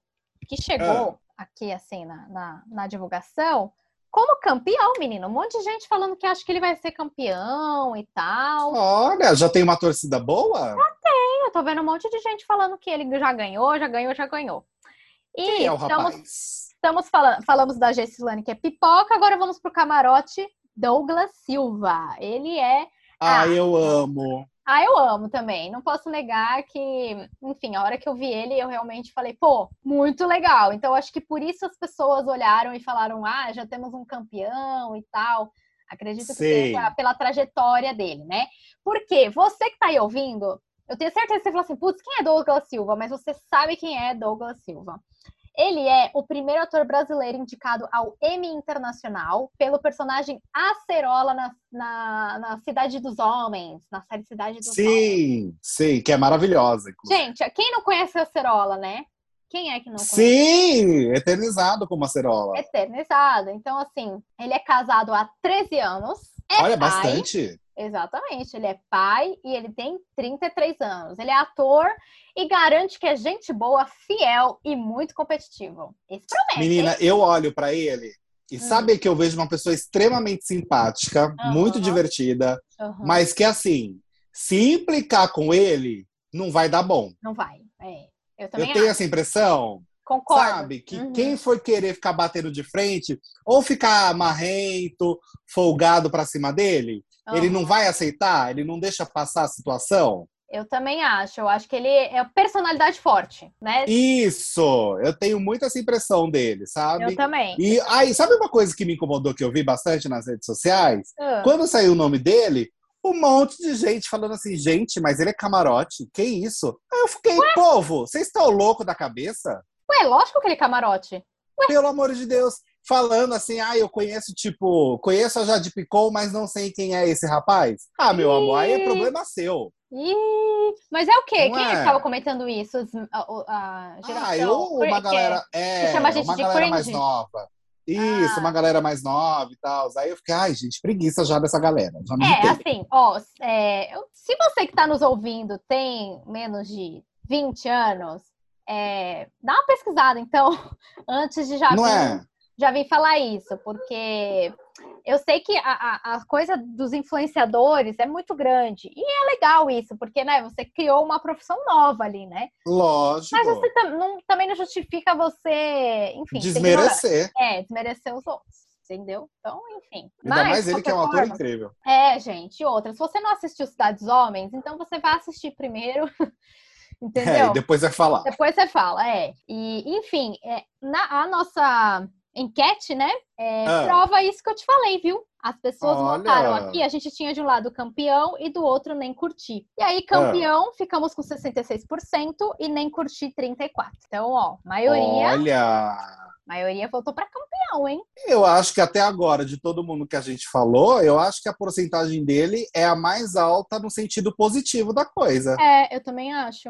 que chegou Ah. aqui assim na, na, na divulgação como campeão, menino. Um monte de gente falando que acha que ele vai ser campeão e tal. Olha, já tem uma torcida boa? Eu tô vendo um monte de gente falando que ele já ganhou, já ganhou, já ganhou. E Quem é o estamos, rapaz? estamos falando, falamos da Gessilane, que é pipoca, agora vamos pro camarote Douglas Silva. Ele é Ah, eu amo. Ah, eu amo também. Não posso negar que, enfim, a hora que eu vi ele, eu realmente falei, pô, muito legal. Então, acho que por isso as pessoas olharam e falaram, ah, já temos um campeão e tal. Acredito que seja pela trajetória dele, né? Porque você que tá aí ouvindo, eu tenho certeza que você falou assim, putz, quem é Douglas Silva? Mas você sabe quem é Douglas Silva. Ele é o primeiro ator brasileiro indicado ao Emmy Internacional pelo personagem Acerola na, na, na Cidade dos Homens, na série Cidade dos Homens. Sim, sim, que é maravilhosa. Gente, quem não conhece Acerola, né? Quem é que não conhece? Sim, eternizado como acerola. Eternizado. Então, assim, ele é casado há 13 anos. É Olha, pai, bastante. Exatamente. Ele é pai e ele tem 33 anos. Ele é ator e garante que é gente boa, fiel e muito competitivo. Esse promete. Menina, hein? eu olho pra ele e Hum. sabe que eu vejo uma pessoa extremamente simpática, Aham. muito divertida, Uhum. mas que assim, se implicar com ele, não vai dar bom. Não vai. É. Eu também Eu tenho acho. essa impressão, Concordo. sabe? Que Uhum. quem for querer ficar batendo de frente, ou ficar marrento, folgado pra cima dele, ele Uhum. não vai aceitar, ele não deixa passar a situação. Eu também acho. Eu acho que ele é personalidade forte, né? Isso! Eu tenho muito essa impressão dele, sabe? Eu também. E aí, sabe uma coisa que me incomodou que eu vi bastante nas redes sociais? Ah. Quando saiu o nome dele, um monte de gente falando assim, gente, mas ele é camarote, que isso? Aí eu fiquei, povo, vocês estão louco da cabeça? Ué, lógico que ele é camarote. Pelo amor de Deus. Falando assim, ah, eu conheço, tipo, conheço a Jade Picou, mas não sei quem é esse rapaz. Ah, meu amor, aí é Ih. problema seu. Ih, mas é o quê? Não Quem é que é? comentando isso? A, a- a geração. Ah, eu, uma galera, é, chama a gente uma de galera mais cringe? nova. Isso, Ah. uma galera mais nova e tal. Aí eu fiquei, ai, gente, preguiça já dessa galera. Já me É, irritei. assim, ó, é, se você que tá nos ouvindo tem menos de 20 anos, é, dá uma pesquisada, então, *laughs* antes de já Não vir, é? Já vim falar isso, porque eu sei que a, a- coisa dos influenciadores é muito grande. E é legal isso, porque, né, você criou uma profissão nova ali, né? Lógico. Mas você tam- não- também não justifica você, enfim, Desmerecer. É, desmerecer os outros. Entendeu? Então, enfim. Ainda Mas, mais ele que é um qualquer ator forma, incrível. é, gente, outra. Se você não assistiu Cidades Homens, então você vai assistir primeiro, *laughs* É, entendeu? e depois vai falar. Depois você fala, é. E, enfim, é, na, a nossa enquete, né? É, ah. Prova isso que eu te falei, viu? As pessoas Olha. votaram aqui, a gente tinha de um lado campeão e do outro nem curtir. E aí, campeão, ah. ficamos com 66% e nem curtir 34%. Então, ó, maioria. Olha! maioria voltou para campeão, hein? Eu acho que até agora, de todo mundo que a gente falou, eu acho que a porcentagem dele é a mais alta no sentido positivo da coisa. É, eu também acho.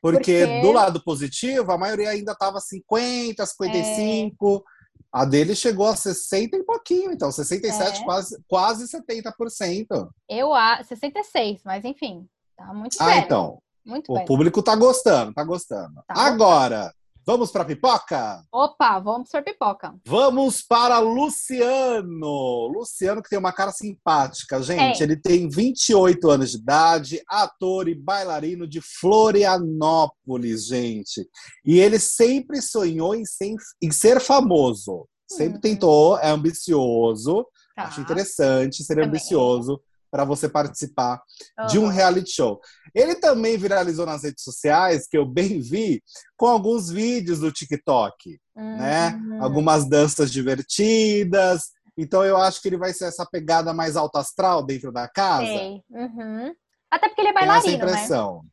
Porque, Porque... do lado positivo, a maioria ainda estava 50, 55. É... A dele chegou a 60 e pouquinho, então 67, é. quase, quase 70%. Eu a 66, mas enfim, tá muito Ah, então. Muito o público tá gostando, tá gostando. Tá Agora. Vamos para pipoca? Opa, vamos para pipoca. Vamos para Luciano. Luciano que tem uma cara simpática, gente. É. Ele tem 28 anos de idade, ator e bailarino de Florianópolis, gente. E ele sempre sonhou em ser, em ser famoso. Sempre uhum. tentou, é ambicioso. Tá. Acho interessante ser Também. ambicioso para você participar uhum. de um reality show. Ele também viralizou nas redes sociais, que eu bem vi, com alguns vídeos do TikTok, uhum. né? Algumas danças divertidas. Então eu acho que ele vai ser essa pegada mais alto astral dentro da casa. Uhum. Até porque ele é bailarino, Tem essa né? impressão. Né?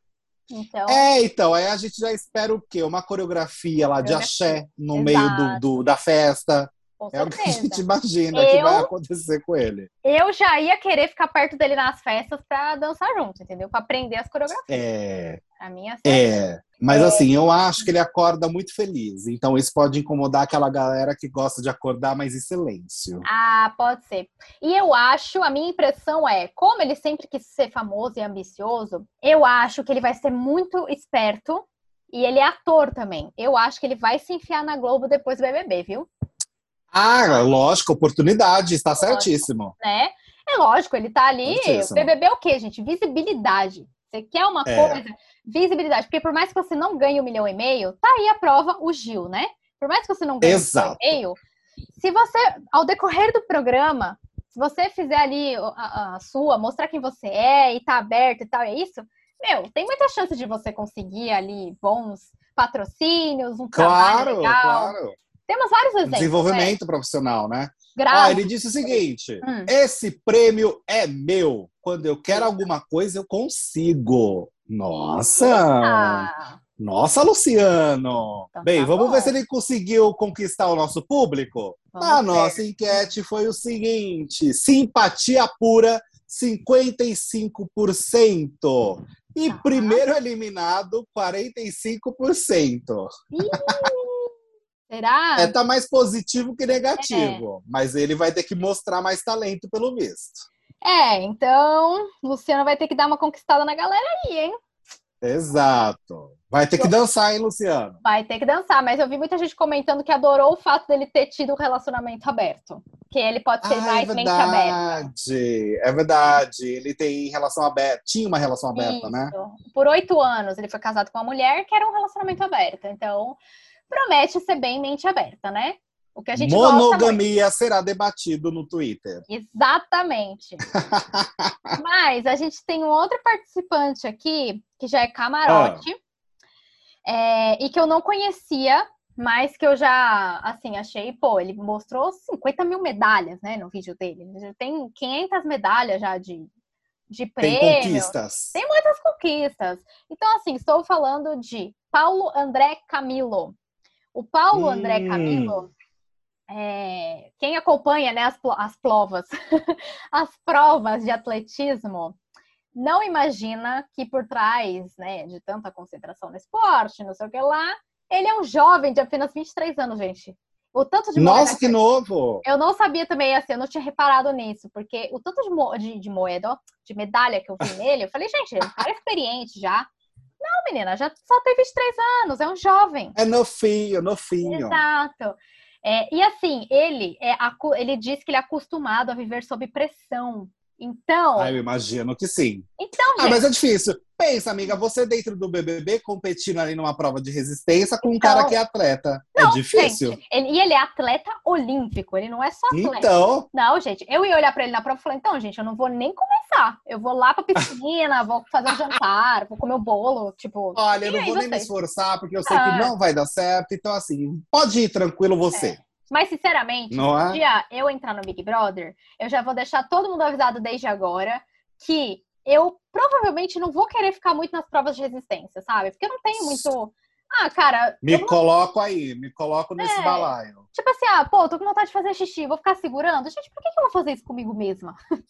Então... É, então, aí a gente já espera o quê? Uma coreografia lá de axé no Exato. meio do, do, da festa. Com é o que a gente imagina eu, que vai acontecer com ele. Eu já ia querer ficar perto dele nas festas pra dançar junto, entendeu? Pra aprender as coreografias. É. A minha É. Mas é. assim, eu acho que ele acorda muito feliz. Então isso pode incomodar aquela galera que gosta de acordar mais em silêncio. Ah, pode ser. E eu acho, a minha impressão é, como ele sempre quis ser famoso e ambicioso, eu acho que ele vai ser muito esperto. E ele é ator também. Eu acho que ele vai se enfiar na Globo depois do BBB, viu? Ah, lógico, oportunidade, está lógico, certíssimo. Né? É lógico, ele está ali. Certíssimo. BBB é o quê, gente? Visibilidade. Você quer uma é. coisa, visibilidade. Porque por mais que você não ganhe um milhão e meio, tá aí a prova, o Gil, né? Por mais que você não ganhe Exato. um milhão e meio, se você, ao decorrer do programa, se você fizer ali a, a, sua, mostrar quem você é e tá aberto e tal, é isso, meu, tem muita chance de você conseguir ali bons patrocínios, um claro, trabalho legal. Claro. Temos vários exemplos. Desenvolvimento né? profissional, né? Ah, ele disse o seguinte: hum. esse prêmio é meu. Quando eu quero alguma coisa, eu consigo. Nossa! Nossa, Luciano! Então, Bem, tá vamos bom. ver se ele conseguiu conquistar o nosso público. Vamos a ver. nossa enquete foi o seguinte: simpatia pura, 55%. E tá. primeiro eliminado, 45%. Ih, Será? É, tá mais positivo que negativo. É. Mas ele vai ter que mostrar mais talento, pelo visto. É, então, Luciano vai ter que dar uma conquistada na galera aí, hein? Exato. Vai ter que dançar, hein, Luciano? Vai ter que dançar, mas eu vi muita gente comentando que adorou o fato dele ter tido um relacionamento aberto. Que ele pode ser ah, mais é mente aberta. É verdade. Ele tem relação aberta. Tinha uma relação aberta, né? Isso. né? Por oito anos ele foi casado com uma mulher que era um relacionamento aberto. Então, promete ser bem mente aberta, né? O que a gente Monogamia será debatido no Twitter. Exatamente. *laughs* Mas a gente tem um outro participante aqui, que já é camarote, ah. é, e que eu não conhecia, mas que eu já, assim, achei, pô, ele mostrou 50 mil medalhas, né, no vídeo dele. Ele tem 500 medalhas já de, de prêmio. Tem conquistas. Tem muitas conquistas. Então, assim, estou falando de Paulo André Camilo. O Paulo hum. André Camilo, é, quem acompanha né, as, as provas, *laughs* as provas de atletismo, não imagina que por trás né, de tanta concentração no esporte, não sei o que lá, ele é um jovem de apenas 23 anos, gente. O tanto de Nossa, que novo! Eu não sabia também, assim, eu não tinha reparado nisso, porque o tanto de, mo... de, de moeda, ó, de medalha que eu vi nele, eu falei, gente, o cara é experiente já. Não, menina, já só tem 23 anos, é um jovem. É novinho, novinho. Exato. É, e assim, ele, é, ele diz que ele é acostumado a viver sob pressão. Então. Ah, eu imagino que sim. Então, ah, gente... mas é difícil. Pensa, amiga, você dentro do BBB competindo ali numa prova de resistência com então... um cara então, que é atleta. É não, é difícil. Gente, ele, e ele é atleta olímpico, ele não é só atleta. Então. Não, gente, eu ia olhar para ele na prova e falar: então, gente, eu não vou nem começar. Eu vou lá pra piscina, *laughs* vou fazer um jantar, vou comer o um bolo. Tipo. Olha, eu não vou nem me esforçar, porque eu sei ah. que não vai dar certo. Então, assim, pode ir tranquilo você. É. Mas, sinceramente, Não se é? um dia eu entrar no Big Brother, eu já vou deixar todo mundo avisado desde agora que eu provavelmente não vou querer ficar muito nas provas de resistência, sabe? Porque eu não tenho muito. Ah, cara, Me eu não- coloco aí, me coloco nesse É. balaio. tipo assim, ah, pô, tô com vontade de fazer xixi, vou ficar segurando. Gente, por que, que eu vou fazer isso comigo mesma? *laughs*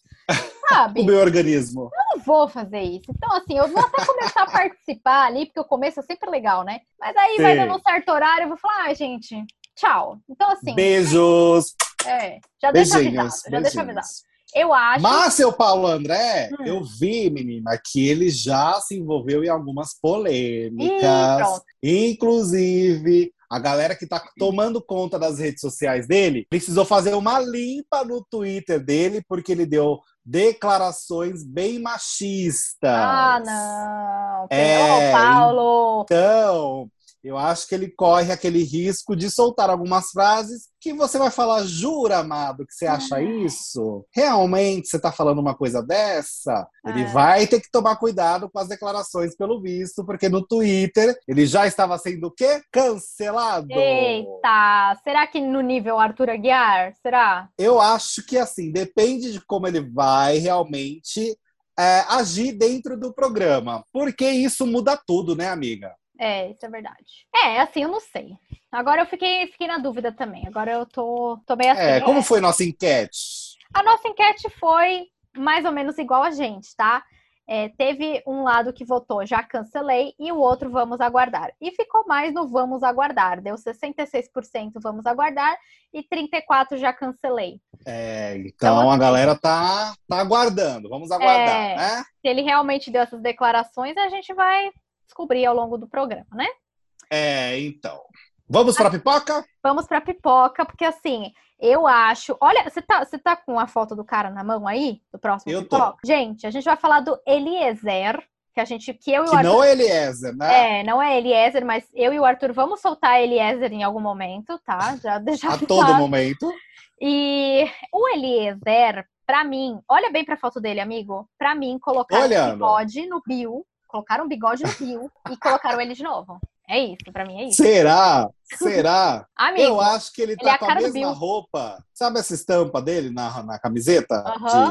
sabe? O meu organismo. não vou fazer isso. Então, assim, eu vou até começar a participar ali, porque o começo é sempre legal, né? Mas aí vai Sim. dando um certo horário, eu vou falar, ah, gente, tchau. Então, assim, Beijos. é, já deixa Beijinhos. avisado, já deixa avisado. beijinhos. Eu acho. Mas, seu Paulo André, Hum. eu vi, menina, que ele já se envolveu em algumas Ih, polêmicas. pronto. Inclusive, a galera que tá tomando conta das redes sociais dele precisou fazer uma limpa no Twitter dele, porque ele deu declarações bem machistas. Ah, não. É, Ô, Paulo. Então, eu acho que ele corre aquele risco de soltar algumas frases que você vai falar, jura, amado, que você acha Ah. isso? Realmente você tá falando uma coisa dessa? Ele É. vai ter que tomar cuidado com as declarações, pelo visto, porque no Twitter ele já estava sendo o quê? Cancelado. Eita, será que no nível Arthur Aguiar? Será? Eu acho que assim, depende de como ele vai realmente é, agir dentro do programa. Porque isso muda tudo, né, amiga? É, isso é verdade. É, assim, eu não sei. Agora eu fiquei, fiquei na dúvida também. Agora eu tô, tô meio assim. É, como é. foi nossa enquete? A nossa enquete foi mais ou menos igual a gente, tá? É, teve um lado que votou já cancelei e o outro vamos aguardar. E ficou mais no vamos aguardar. Deu 66% vamos aguardar e 34% já cancelei. É, então Então, a assim- galera tá, tá aguardando. Vamos aguardar, É. né? Se ele realmente deu essas declarações, a gente vai descobrir ao longo do programa, né? É, então. Vamos pra pipoca? Vamos pra pipoca, porque assim, eu acho. Olha, você tá, você tá com a foto do cara na mão aí? Do próximo Eu tô. pipoca? Gente, a gente vai falar do Eliezer, que a gente. Que eu e o Que Arthur. não é Eliezer, né? É, não é Eliezer, mas eu e o Arthur vamos soltar Eliezer em algum momento, tá? Já *laughs* deixar A todo momento. E o Eliezer, pra mim, olha bem pra foto dele, amigo. Pra mim, colocaram Olhando. bigode no Bill, colocaram um bigode no Bill e colocaram ele de novo. É isso, pra mim é isso. Será? Será? *laughs* Amigo, Eu acho que ele ele tá é a com a mesma roupa. Sabe essa estampa dele na, na camiseta?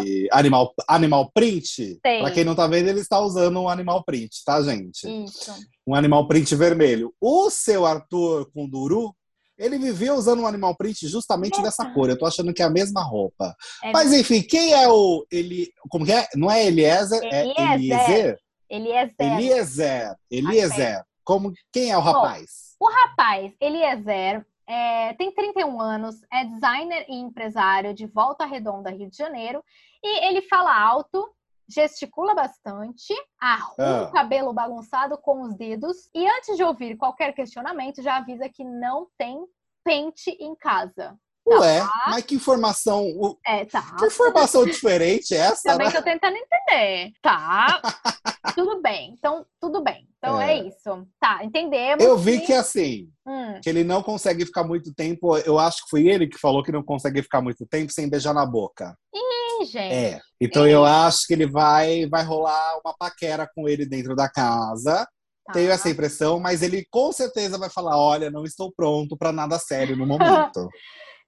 De animal, animal print? Sei. Pra quem não tá vendo, ele está usando um animal print, tá, gente? isso. Um animal print vermelho. O seu Arthur com Duru, ele vivia usando um animal print justamente dessa cor. Eu tô achando que é a mesma roupa. É Mas enfim, quem é o. Ele, como que é? Não é Eliezer, é Eliezer. Eliezer? Eliezer. Eliezer. Eliezer. Como, quem é o rapaz? O rapaz, Eliezer, é, tem 31 anos, é designer e empresário de Volta Redonda, Rio de Janeiro, e ele fala alto, gesticula bastante, arruma Ah. o cabelo bagunçado com os dedos, e antes de ouvir qualquer questionamento, já avisa que não tem pente em casa. Ué, mas que informação. É, tá. Que informação diferente é essa, Também né? tô tentando entender. Tá. *laughs* tudo bem. Então, tudo bem. Então é, É. isso. Tá, entendemos. Eu vi que assim, Hum, que ele não consegue ficar muito tempo. Eu acho que foi ele que falou que não consegue ficar muito tempo sem beijar na boca. ih, gente. É. Então eu acho que ele vai, vai rolar uma paquera com ele dentro da casa. Tá. Tenho essa impressão, mas ele com certeza vai falar: olha, não estou pronto para nada sério no *laughs* momento.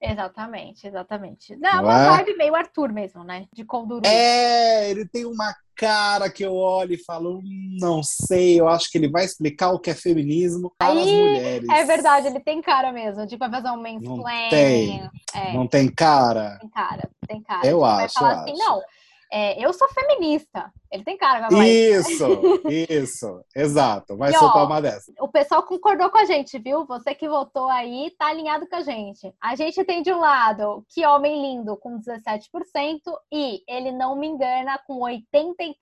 Exatamente, exatamente. Não, Não uma é? vibe meio Arthur mesmo, né? De Conduru. é, ele tem uma cara que eu olho e falo: "Hum, não sei, eu acho que ele vai explicar o que é feminismo para as Aí, mulheres. É verdade, ele tem cara mesmo. Tipo, vai fazer um mansplaining. tem. É, Não tem cara? tem cara, tem cara. Eu Tipo, vai acho, falar eu assim, acho. não, é, eu sou feminista. Ele tem cara, vai falar isso. Isso, isso, exato. Vai E, ó, soltar uma dessa. O pessoal concordou com a gente, viu? Você que votou aí, tá alinhado com a gente. A gente tem de um lado que homem lindo com 17% e ele não me engana com 83%.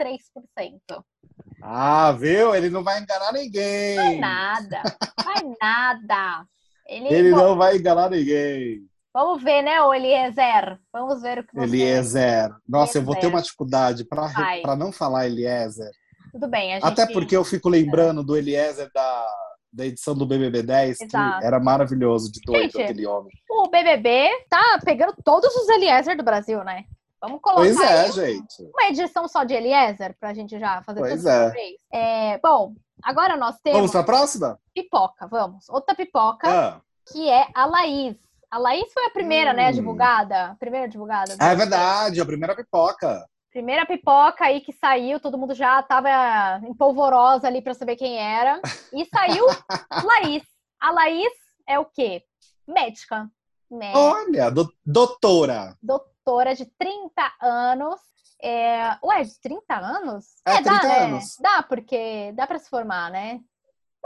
Ah, viu? Ele não vai enganar Vai ninguém. nada, vai nada. Ele, Ele não vai enganar ninguém. Vamos ver, né, o Eliezer? Vamos ver o que você... Eliezer. Nossa, eu vou ter Eliezer. uma dificuldade para não falar Eliezer. Tudo bem, a gente... Até porque eu fico lembrando do Eliezer da, da edição do BBB 10, que Exato. era maravilhoso de doido Gente, aquele homem. o BBB tá pegando todos os Eliezer do Brasil, né? Vamos colocar Pois é, gente. uma edição só de Eliezer pra gente já fazer Pois tudo é. vez. É, bom, agora nós temos Vamos para a próxima? pipoca, vamos. Outra pipoca, Ah, que é a Laís. A Laís foi a primeira, né, Hum. divulgada. A primeira divulgada. É verdade, a primeira pipoca. Primeira pipoca aí que saiu, todo mundo já tava em polvorosa ali pra saber quem era. E saiu *laughs* Laís. A Laís é o quê? Médica. Né? Olha, do- doutora. Doutora de 30 anos. É... Ué, de 30 anos? É, dá, 30 né? anos. Dá, porque dá pra se formar, né?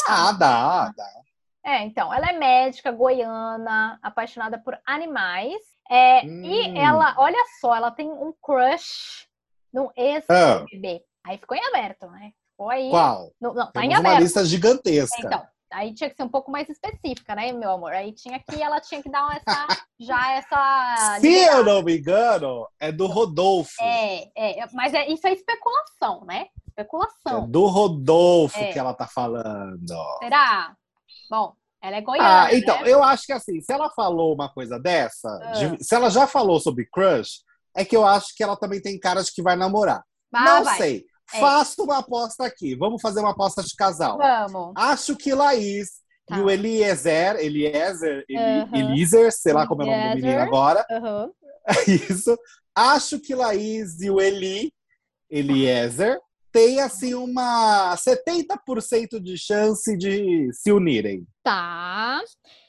Ah, dá, dá. É, então, ela é médica goiana, apaixonada por animais. É, E Hum. ela, olha só, ela tem um crush num Ah. ex-BBB. Aí ficou em aberto, né? Ficou aí. Qual? No- não, tá em Temos uma aberto. lista gigantesca. Então, aí tinha que ser um pouco mais específica, né, meu amor? Aí tinha que, ela tinha que dar uma- essa, *laughs* já essa. Se eu não me engano, é do Rodolfo. É, é, mas é, isso é especulação, né? É Especulação. do Rodolfo É. que ela tá falando. Será? Bom, ela é goiana. Ah, então, né? eu acho que assim, se ela falou uma coisa dessa, Ah. de- se ela já falou sobre crush, é que eu acho que ela também tem cara de que vai namorar. Ah, não vai. sei. É. Faço uma aposta aqui. Vamos fazer uma aposta de casal. Vamos. Acho que Laís Tá. e o Eliezer, Eliezer, Eli, Aham. Eliezer, sei lá como é o nome do menino agora. Aham. *laughs* Isso. Acho que Laís e o Eli, Eliezer, têm assim uma 70% de chance de se unirem Tá.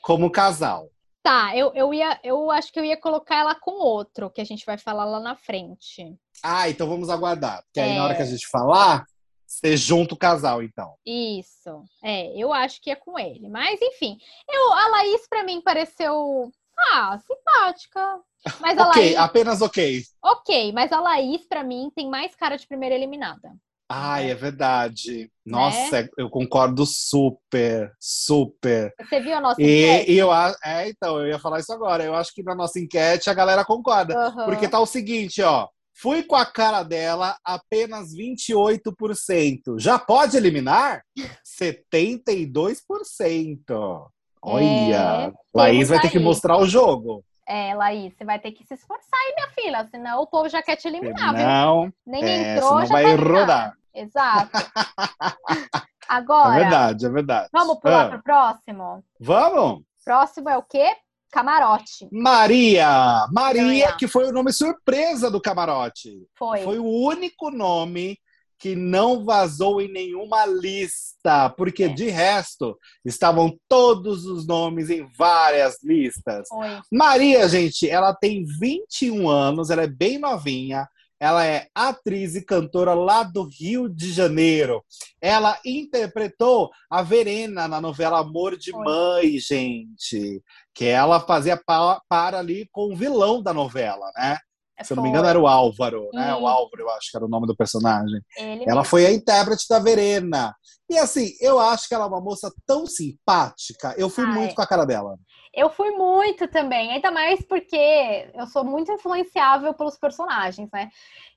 como casal. Tá, eu, eu ia, eu acho que eu ia colocar ela com outro, que a gente vai falar lá na frente. Ah, então vamos aguardar. Porque aí É. na hora que a gente falar, você junta o casal, então. Isso. É, eu acho que é com ele. Mas, enfim, eu, a Laís, pra mim, pareceu. Ah, simpática. Mas a ok, Laís. apenas ok. Ok, mas a Laís, pra mim, tem mais cara de primeira eliminada. Ai, é verdade. Nossa, eu concordo super, super. Você viu a nossa E, enquete? e eu. É, então, eu ia falar isso agora. Eu acho que na nossa enquete a galera concorda. Aham. Porque tá o seguinte, ó. Fui com a cara dela, apenas 28%. Já pode eliminar? 72%. Olha, É, Laís vai ter que mostrar o jogo. É, Laís, você vai ter que se esforçar aí, minha filha, senão o povo já quer te eliminar, viu? Não, Nem é, entrou, já vai tá rodar. Exato. *laughs* É Agora, verdade, é verdade. vamos pular Ah, pro próximo? Vamos? Próximo é o quê? Camarote. Maria! Maria, que foi o nome surpresa do camarote. Foi. Foi o único nome que não vazou em nenhuma lista, porque É. de resto estavam todos os nomes em várias listas. Foi. Maria, gente, ela tem 21 anos, ela é bem novinha. Ela é atriz e cantora lá do Rio de Janeiro. Ela interpretou a Verena na novela Amor de. Mãe, gente. Que ela fazia pa- para ali com o vilão da novela, né? Se eu não me engano, era o Álvaro, né? Isso. O Álvaro, eu acho que era o nome do personagem. Ele Ela mesmo. foi a intérprete da Verena. E assim, eu acho que ela é uma moça tão simpática. Eu fui Ah, muito é. com a cara dela. Eu fui muito também, ainda mais porque eu sou muito influenciável pelos personagens, né?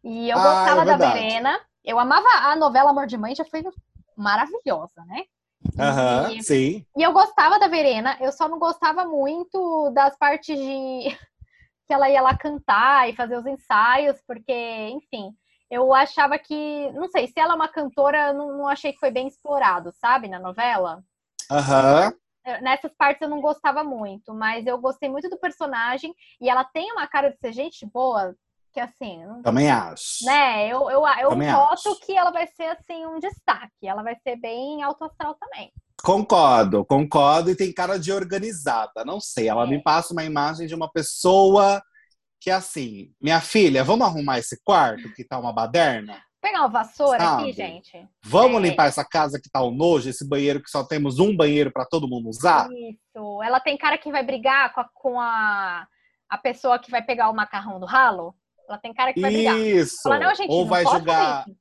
E eu Ah, gostava é da. Verena. Eu amava a novela Amor de Mãe, já foi maravilhosa, né? Aham, E- sim. E eu gostava da Verena, eu só não gostava muito das partes de que ela ia lá cantar e fazer os ensaios, porque, enfim, eu achava que, não sei, se ela é uma cantora, eu não, não achei que foi bem explorado, sabe, na novela. Aham. Eu- Nessas partes eu não gostava muito, mas eu gostei muito do personagem e ela tem uma cara de ser gente boa, que assim, Também acho. né? Eu, eu, eu Também voto acho. que ela vai ser assim um destaque, ela vai ser bem alto astral também. Concordo, concordo. E tem cara de organizada. Não sei, ela É. me passa uma imagem de uma pessoa que, assim, minha filha, vamos arrumar esse quarto que tá uma baderna? Pegar uma vassoura Sabe? aqui, gente. Vamos É. limpar essa casa que tá um nojo, esse banheiro que só temos um banheiro para todo mundo usar? Isso. Ela tem cara que vai brigar com a, com a, a pessoa que vai pegar o macarrão do ralo. Ela tem cara que vai brigar. Isso. Fala, não, gente, Ou não vai jogar, isso.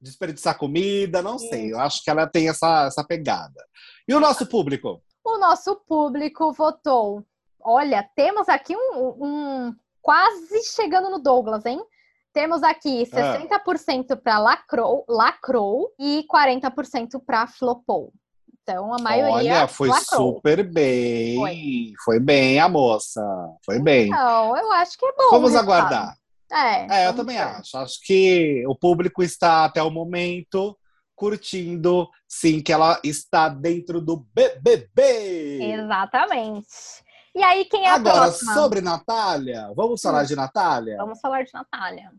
Desperdiçar comida, não sei. Eu acho que ela tem essa, essa pegada. E o nosso público? O nosso público votou. Olha, temos aqui um, um- quase chegando no Douglas, hein? Temos aqui Ah. 60% para lacrou, lacrou e 40% para flopou. Então a maioria Olha, foi lacrou. super bem. Foi. Foi. bem a moça. Foi bem. Não, eu acho que é bom. Vamos aguardar. É, É, eu também acho. Acho que o público está até o momento curtindo, sim, que ela está dentro do BBB. Exatamente. E aí, quem é Agora, a próxima? sobre Natália, vamos falar de Natália? Vamos falar de Natália.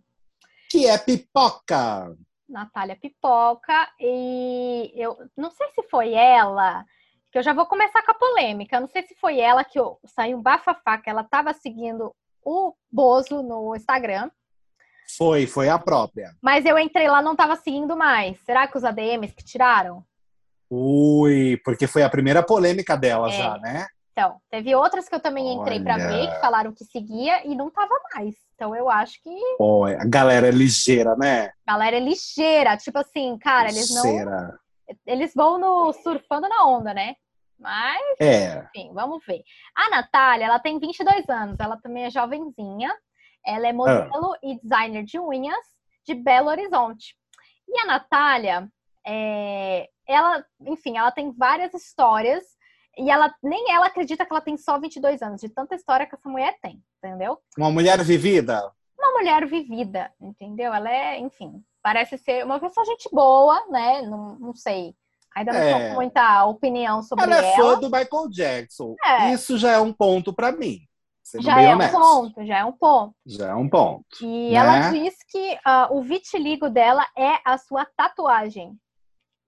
Que é pipoca. Natália Pipoca. E eu não sei se foi ela, que eu já vou começar com a polêmica. Eu não sei se foi ela que eu, saiu um bafafá, que ela estava seguindo o Bozo no Instagram. Foi, foi a própria. Mas eu entrei lá não estava seguindo mais. Será que os ADMs que tiraram? Ui, porque foi a primeira polêmica dela É. já, né? Então, teve outras que eu também entrei para Olha. ver, que falaram que seguia e não tava mais. Então eu acho que Pô, a galera é ligeira, né? a galera é ligeira. Tipo assim, cara, eles não. Eles vão no surfando na onda, né? Mas, É. enfim, vamos ver. A Natália, ela tem 22 anos, ela também é jovenzinha. Ela é modelo e designer de unhas de Belo Horizonte. E a Natália, é, ela, enfim, ela tem várias histórias e ela nem ela acredita que ela tem só 22 anos, de tanta história que essa mulher tem, entendeu? Uma mulher vivida. Uma mulher vivida, entendeu? Ela é, enfim, parece ser uma pessoa gente boa, né? Não, não sei. Ainda não É. tô com muita opinião sobre Ela ela. é fã do Michael Jackson. É. Isso já é um ponto pra mim. Já é honesto. um ponto, já é um ponto. Já é um ponto. E Né? ela diz que ah, o vitiligo dela é a sua tatuagem.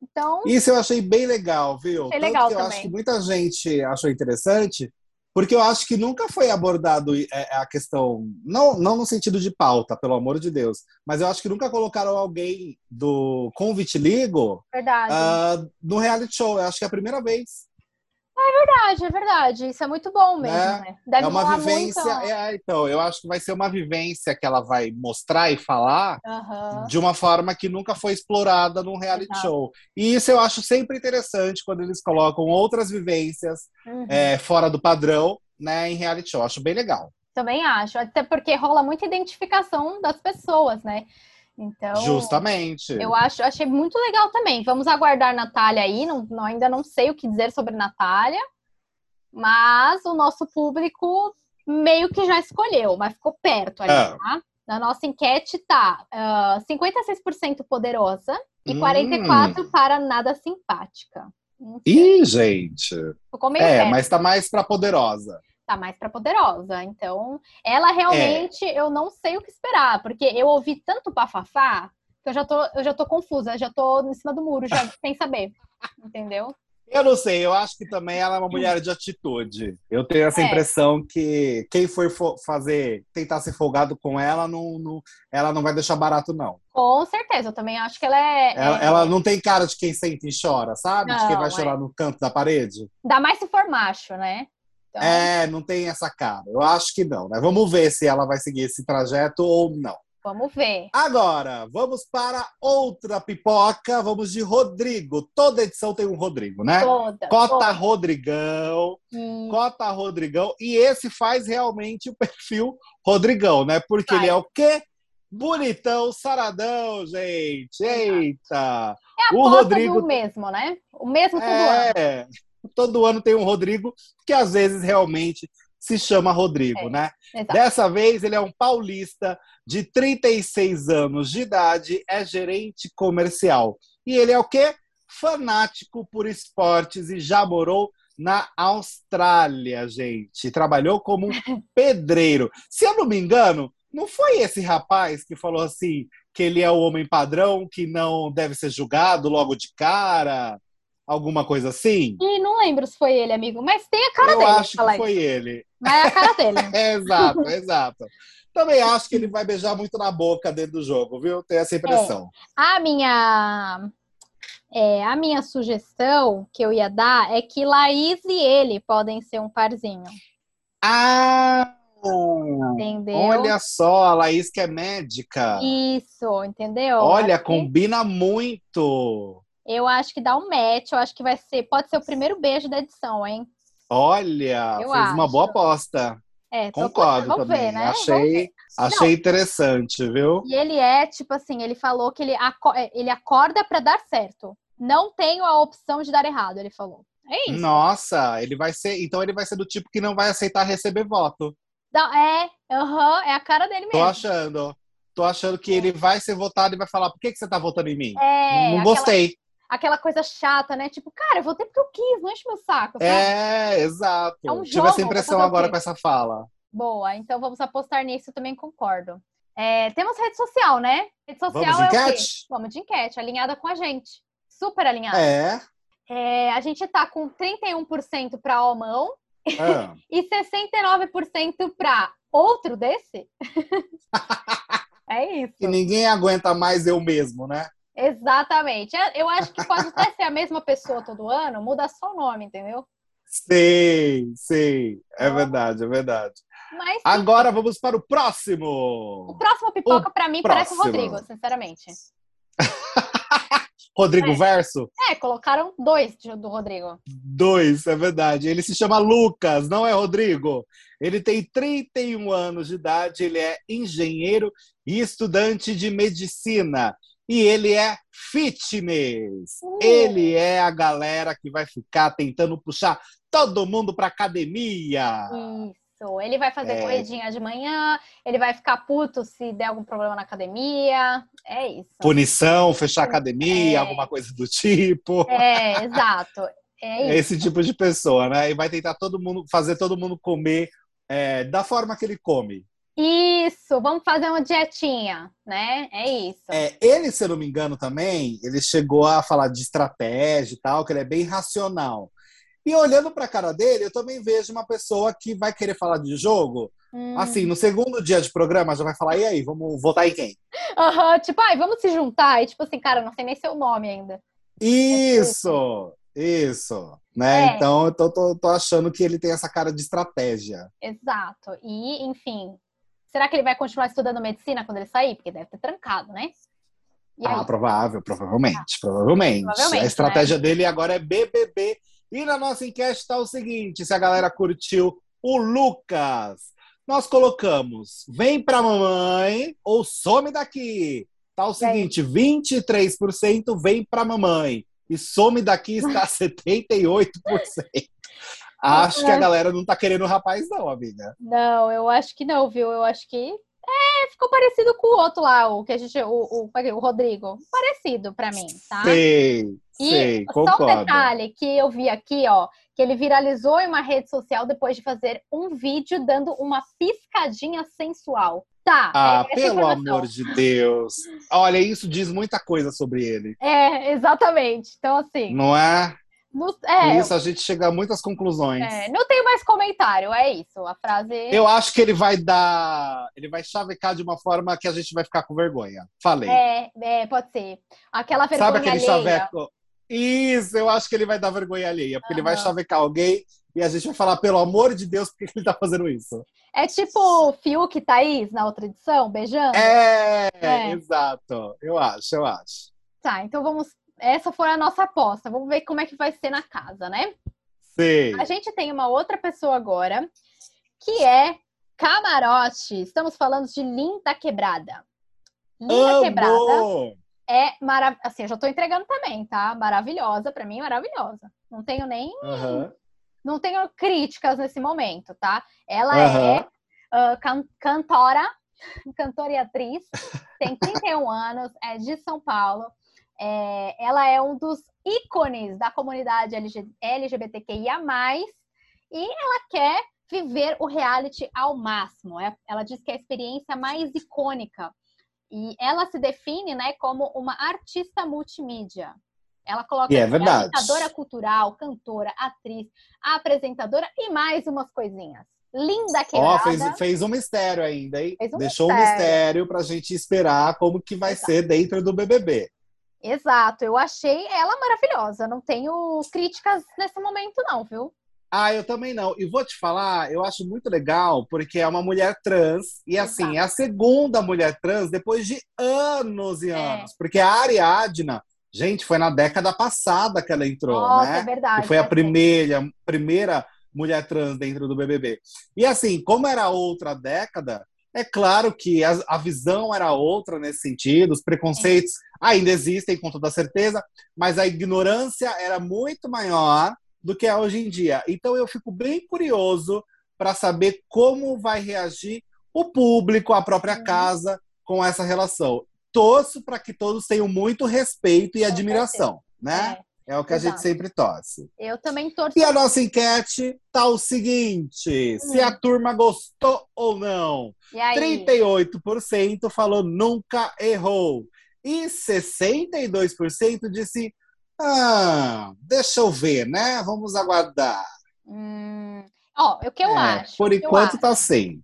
Então, Isso eu achei bem legal, viu? Achei Tanto legal eu também. acho que muita gente achou interessante, porque eu acho que nunca foi abordado é, a questão, não, não no sentido de pauta, pelo amor de Deus, mas eu acho que nunca colocaram alguém do com vitiligo verdade. ah, no reality show. Eu acho que é a primeira vez. Verdade, é verdade. Isso é muito bom mesmo, Né? né? Deve é uma vivência. muita- É, então, eu acho que vai ser uma vivência que ela vai mostrar e falar Aham. de uma forma que nunca foi explorada num reality Exato. show. E isso eu acho sempre interessante quando eles colocam outras vivências Uhum. é, fora do padrão, né, em reality show. Acho bem legal. Também acho. Até porque rola muita identificação das pessoas, né? Então, Justamente. eu acho, achei muito legal também. Vamos aguardar Natália aí. Não, não- ainda não sei o que dizer sobre Natália, mas o nosso público meio que já escolheu, mas ficou perto ali, Ah. tá? Na nossa enquete tá ah, 56% poderosa e Hum. 44% para nada simpática. Ih, gente. Ficou meio É, perto. mas tá mais pra poderosa. Tá mais pra poderosa. Então, ela realmente, eu não sei o que esperar, porque eu ouvi tanto bafafá que eu já tô, eu já tô confusa, já tô em cima do muro, já *laughs* sem saber. Entendeu? Eu não sei, eu acho que também ela é uma mulher de atitude. Eu tenho essa É. impressão que quem for fo- fazer, tentar ser folgado com ela, não, não- ela não vai deixar barato, não. Com certeza, eu também acho que ela é. Ela, é- ela não tem cara de quem sente e chora, sabe? de quem Não, vai é. chorar no canto da parede. Ainda mais se for macho, né? Então, É, não tem essa cara. Eu acho que não, né? Vamos ver se ela vai seguir esse trajeto ou não. vamos ver. Agora, vamos para outra pipoca. Vamos de Rodrigo. Toda edição tem um Rodrigo, né? Toda. Cota toda. Rodrigão. E- Cota Rodrigão. E esse faz realmente o perfil Rodrigão, né? Porque Faz. ele é o quê? Bonitão, saradão, gente. Eita! É a o Rodrigo- do mesmo, né? O mesmo todo ano. Todo ano tem um Rodrigo que às vezes realmente se chama Rodrigo, É, né? Exato. Dessa vez ele é um paulista de 36 anos de idade, é gerente comercial. E ele é o quê? Fanático por esportes e já morou na Austrália, gente. Trabalhou como um *laughs* pedreiro. Se eu não me engano, não foi esse rapaz que falou assim que ele é o homem padrão, que não deve ser julgado logo de cara? Alguma coisa assim? E não lembro se foi ele, amigo, mas tem a cara eu dele. acho fala que foi ele. isso. Mas é a cara dele. É, *laughs* exato, exato. Também acho que ele vai beijar muito na boca dentro do jogo, viu? Tenho essa impressão. A minha, é, a minha sugestão que eu ia dar é que Laís e ele podem ser um parzinho, Ah! entendeu? Olha só, a Laís que é médica. Isso, entendeu? Olha, Acho que- combina muito. Eu acho que dá um match, eu acho que vai ser, pode ser o primeiro beijo da edição, hein? Olha, Eu fez uma acho. boa aposta. É, tô Concordo vamos também. ver, né? Achei, ver. achei interessante, viu? E ele é, tipo assim, ele falou que ele, aco- é, ele acorda pra dar certo. Não tenho a opção de dar errado, ele falou. É isso. Nossa, ele vai ser. Então ele vai ser do tipo que não vai aceitar receber voto. Não, é, aham, é a cara dele Tô mesmo. achando. Tô achando que ele vai ser votado e vai falar: por que, que você tá votando em mim? É, não aquela- gostei. Aquela coisa chata, né? Tipo, cara, eu votei porque eu quis, não enche meu saco. Sabe? É, exato. É um Tive jogo, essa impressão agora com essa fala. Boa, então vamos apostar nisso, também concordo. É, temos rede social, né? Rede social Vamos de é enquete? Vamos de enquete, alinhada com a gente. Super alinhada. É. É, a gente tá com 31% para Almão Ah. *laughs* e 69% para outro desse. *laughs* é isso. E ninguém aguenta mais eu mesmo, né? Exatamente. Eu acho que pode até ser a mesma pessoa todo ano, muda só o nome, entendeu? Sei, sei. É Então- verdade, é verdade. Mas sim, Agora vamos para o o próximo. próximo pipoca para mim parece o próximo. Rodrigo, sinceramente. *laughs* Rodrigo É. Verso? É, colocaram dois do Rodrigo. Dois, é verdade. Ele se chama Lucas, não é Rodrigo. Ele tem 31 anos de idade, ele é engenheiro e estudante de medicina. E ele é fitness. Uh. Ele é a galera que vai ficar tentando puxar todo mundo para academia. Isso. Ele vai fazer É. corridinha de manhã, ele vai ficar puto se der algum problema na academia. É isso. Punição, fechar academia, É. alguma coisa do tipo. É, exato. É *laughs* É isso. esse tipo de pessoa, né? E vai tentar todo mundo fazer todo mundo comer é, da forma que ele come. Isso, vamos fazer uma dietinha, né? É isso. É, ele, se eu não me engano, também, ele chegou a falar de estratégia e tal, que ele é bem racional. E olhando para a cara dele, eu também vejo uma pessoa que vai querer falar de jogo. Hum. Assim, no segundo dia de programa, já vai falar: e aí, vamos votar em quem? Aham, tipo, ai, vamos se juntar. E tipo assim, cara, não sei nem seu nome ainda. Isso! Isso! Né? É. Então, eu tô, tô- tô achando que ele tem essa cara de estratégia. Exato. E, enfim, será que ele vai continuar estudando medicina quando ele sair? Porque deve ter trancado, né? Ah, provável, provavelmente, provavelmente. Provavelmente, a estratégia dele agora é BBB. E na nossa enquete está o seguinte: se a galera curtiu o Lucas, nós colocamos vem pra mamãe ou some daqui. Tá o seguinte: 23% vem pra mamãe e some daqui está *laughs* 78%. Acho que a galera não tá querendo o rapaz, não, amiga. Não, eu acho que não, viu? Eu acho que. É, ficou parecido com o outro lá, o que a gente. O, o, o Rodrigo. Parecido pra mim, tá? Sei, E sei, só um concordo. detalhe que eu vi aqui, ó, que ele viralizou em uma rede social depois de fazer um vídeo dando uma piscadinha sensual. Tá. Ah, é pelo amor de Deus. Olha, isso diz muita coisa sobre ele. É, exatamente. Então, assim, Não é? É, isso a gente chega a muitas conclusões. é, não tenho mais comentário, é isso. A frase. Eu acho que ele vai dar. Ele vai chavecar de uma forma que a gente vai ficar com vergonha. Falei. É, é, pode ser. Aquela vergonha Sabe aquele alheia. chaveco? Isso, eu acho que ele vai dar vergonha alheia, porque ele vai chavecar alguém e a gente vai falar, pelo amor de Deus, por que ele tá fazendo isso? É tipo Fiuk e Thaís na outra edição, beijando? É, É. exato. Eu acho, eu acho. Tá, então vamos. Essa foi a nossa aposta. Vamos ver como é que vai ser na casa, né? Sei. A gente tem uma outra pessoa agora, que é Camarote. Estamos falando de Linda Quebrada. Linda Quebrada é maravilhosa. Assim, eu já tô entregando também, tá? Maravilhosa, pra mim, maravilhosa. Não tenho nem. Não tenho críticas nesse momento, tá? Ela é ah, can- cantora, cantora e atriz, tem 31 anos, é de São Paulo. É, ela é um dos ícones da comunidade LG, LGBTQIA+, e ela quer viver o reality ao máximo. É- Ela diz que é a experiência mais icônica. E ela se define né, como uma artista multimídia. Ela coloca E é verdade. agitadora cultural, cantora, atriz, apresentadora e mais umas coisinhas. Linda Ó, quebrada. fez, fez um mistério ainda, hein? Fez um Deixou um mistério. mistério pra gente esperar como que vai Exato. ser dentro do BBB. Exato, eu achei ela maravilhosa. Não tenho críticas nesse momento, não, viu? Ah, eu também não. E vou te falar, eu acho muito legal, porque é uma mulher trans, e assim, é a segunda mulher trans depois de anos e É. anos. Porque a Ariadna, gente, foi na década passada que ela entrou, Nossa, né? é verdade. que foi a né? primeira, primeira mulher trans dentro do BBB. E assim, como era outra década, é claro que a, a visão era outra nesse sentido, os preconceitos ainda existem com toda certeza, mas a ignorância era muito maior do que é hoje em dia. Então eu fico bem curioso para saber como vai reagir o público, a própria Uhum. casa com essa relação. Torço para que todos tenham muito respeito e admiração. né? É, é o que Exato. a gente sempre torce. Eu também torço. E a nossa enquete tá o seguinte: hum. se a turma gostou ou não. 38% falou nunca errou. E 62% disse: ah, deixa eu ver, né? Vamos aguardar. Hum, ó, o que eu é, acho. Por enquanto tá sem.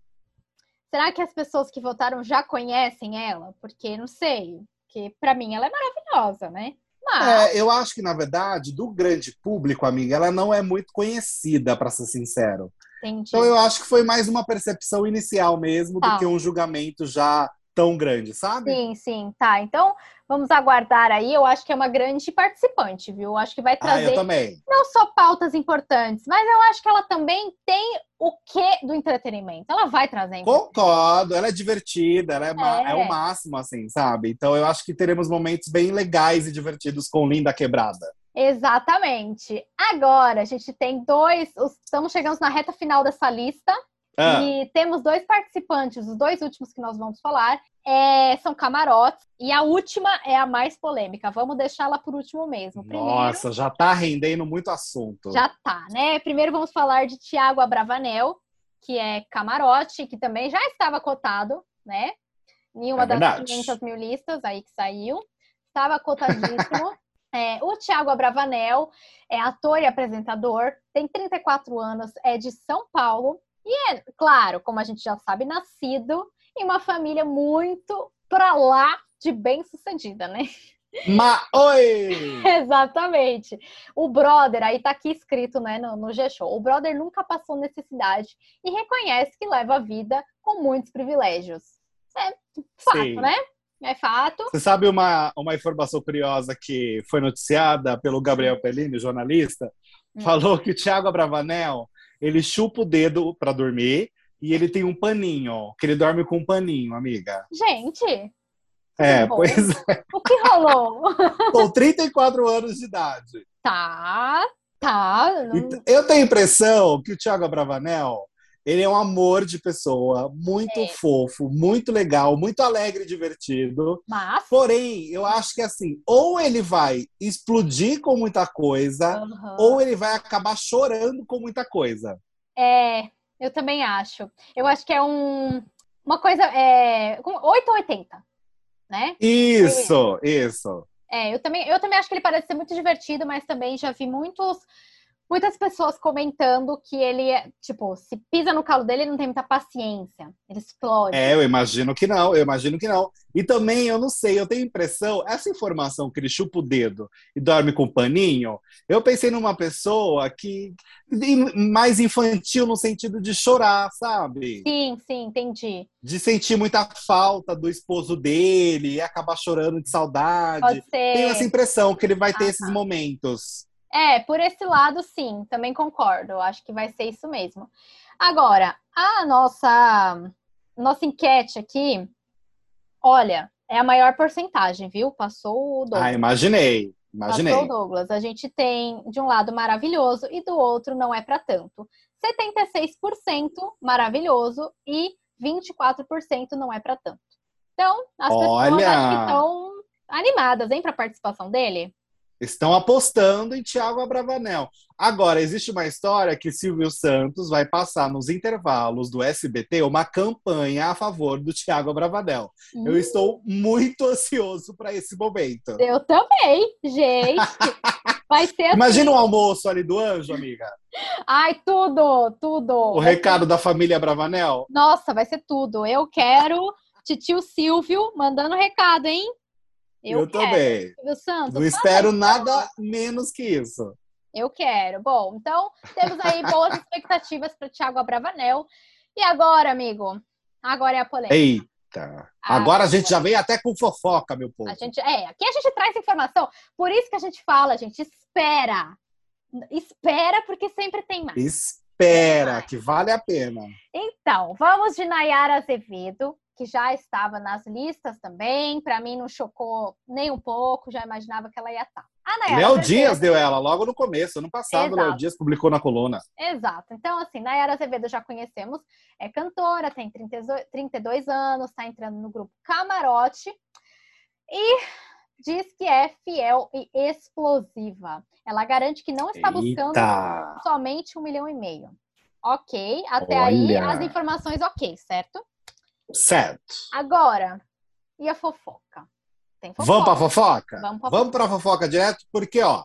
Será que as pessoas que votaram já conhecem ela? Porque não sei, porque para mim ela é maravilhosa, né? É, eu acho que na verdade do grande público, amiga, ela não é muito conhecida, para ser sincero. Entendi. Então eu acho que foi mais uma percepção inicial mesmo tá. do que um julgamento já tão grande, sabe? Sim, sim, tá. Então, vamos aguardar aí. Eu acho que é uma grande participante, viu? Eu acho que vai trazer ah, eu também. não só pautas importantes, mas eu acho que ela também tem o que do entretenimento. Ela vai trazer. Concordo, ela é divertida, ela é, é. é o máximo, assim, sabe? Então eu acho que teremos momentos bem legais e divertidos com Linda Quebrada. Exatamente. Agora, a gente tem dois. Estamos chegando na reta final dessa lista. Ah. E temos dois participantes, os dois últimos que nós vamos falar é, são camarotes. E a última é a mais polêmica. Vamos deixá-la por último mesmo. Primeiro, Nossa, já tá rendendo muito assunto. Já tá, né? Primeiro vamos falar de Tiago Abravanel, que é camarote, que também já estava cotado, né? Em uma é das 500 mil listas aí que saiu. Estava cotadíssimo. *laughs* É, o Tiago Abravanel é ator e apresentador, tem 34 anos, é de São Paulo, e é, claro, como a gente já sabe, nascido em uma família muito pra lá de bem-sucedida, né? Ma oi! *laughs* Exatamente. O brother, aí tá aqui escrito né, no, no G-Show, o brother nunca passou necessidade e reconhece que leva a vida com muitos privilégios. É fato, Sim. né? É fato. Você sabe uma, uma informação curiosa que foi noticiada pelo Gabriel Pellini, jornalista? Hum. Falou que o Thiago Abravanel ele chupa o dedo para dormir e ele tem um paninho, que ele dorme com um paninho, amiga. Gente! É, pois é. O que rolou? *laughs* Com 34 anos de idade. Tá, tá. Eu tenho a impressão que o Thiago Abravanel, ele é um amor de pessoa, muito é. fofo, muito legal, muito alegre e divertido. Mas... Porém, eu acho que assim, ou ele vai explodir com muita coisa, uhum. ou ele vai acabar chorando com muita coisa. É, eu também acho. Eu acho que é um, uma coisa. É, 8 ou 80, né? Isso, isso. É, eu também, eu também acho que ele parece ser muito divertido, mas também já vi muitos muitas pessoas comentando que ele, é, tipo, se pisa no calo dele, ele não tem muita paciência. Ele explode. É, eu imagino que não, eu imagino que não. E também, eu não sei, eu tenho impressão, essa informação que ele chupa o dedo e dorme com paninho, eu pensei numa pessoa que mais infantil no sentido de chorar, sabe? Sim, sim, entendi. De sentir muita falta do esposo dele e acabar chorando de saudade. Pode ser. Tenho essa impressão que ele vai ter ah, esses momentos. É, por esse lado, sim, também concordo. Acho que vai ser isso mesmo. Agora, a nossa nossa enquete aqui, olha, é a maior porcentagem, viu? Passou o Douglas. Ah, imaginei. Imaginei. Passou o Douglas. A gente tem de um lado maravilhoso e do outro não é para tanto. 76% maravilhoso e 24% não é para tanto. Então, as pessoas estão animadas, hein, para a participação dele? Estão apostando em Thiago Abravanel. Agora, existe uma história que Silvio Santos vai passar nos intervalos do SBT uma campanha a favor do Thiago Abravanel. Hum. Eu estou muito ansioso para esse momento. Eu também, gente. Vai ser assim. Imagina o um almoço ali do anjo, amiga. Ai, tudo, tudo. O vai recado ser... da família Bravanel. Nossa, vai ser tudo. Eu quero titio Silvio mandando recado, hein? Eu, eu também. Santos, Não espero nada menos que isso. Eu quero. Bom, então temos aí boas expectativas para Thiago Abravanel. E agora, amigo? Agora é a polêmica. Eita. Agora a gente já veio até com fofoca, meu povo. A gente, é, aqui a gente traz informação. Por isso que a gente fala, gente, espera. Espera, porque sempre tem mais. Espera, que vale a pena. Então, vamos de Nayara Azevedo, que já estava nas listas também. Para mim, não chocou nem um pouco, já imaginava que ela ia estar. Tá. Léo Dias deu ela logo no começo, ano passado, Léo Dias publicou na coluna. Exato. Então, assim, Nayara Azevedo já conhecemos, é cantora, tem 32 anos, está entrando no grupo Camarote. E diz que é fiel e explosiva. Ela garante que não está buscando Eita. somente um milhão e meio. Ok, até Olha. aí as informações ok, certo? Certo. Agora, e a fofoca? Tem fofoca. Vamos pra fofoca? Vamos pra Vamos pra fofoca direto, porque, ó,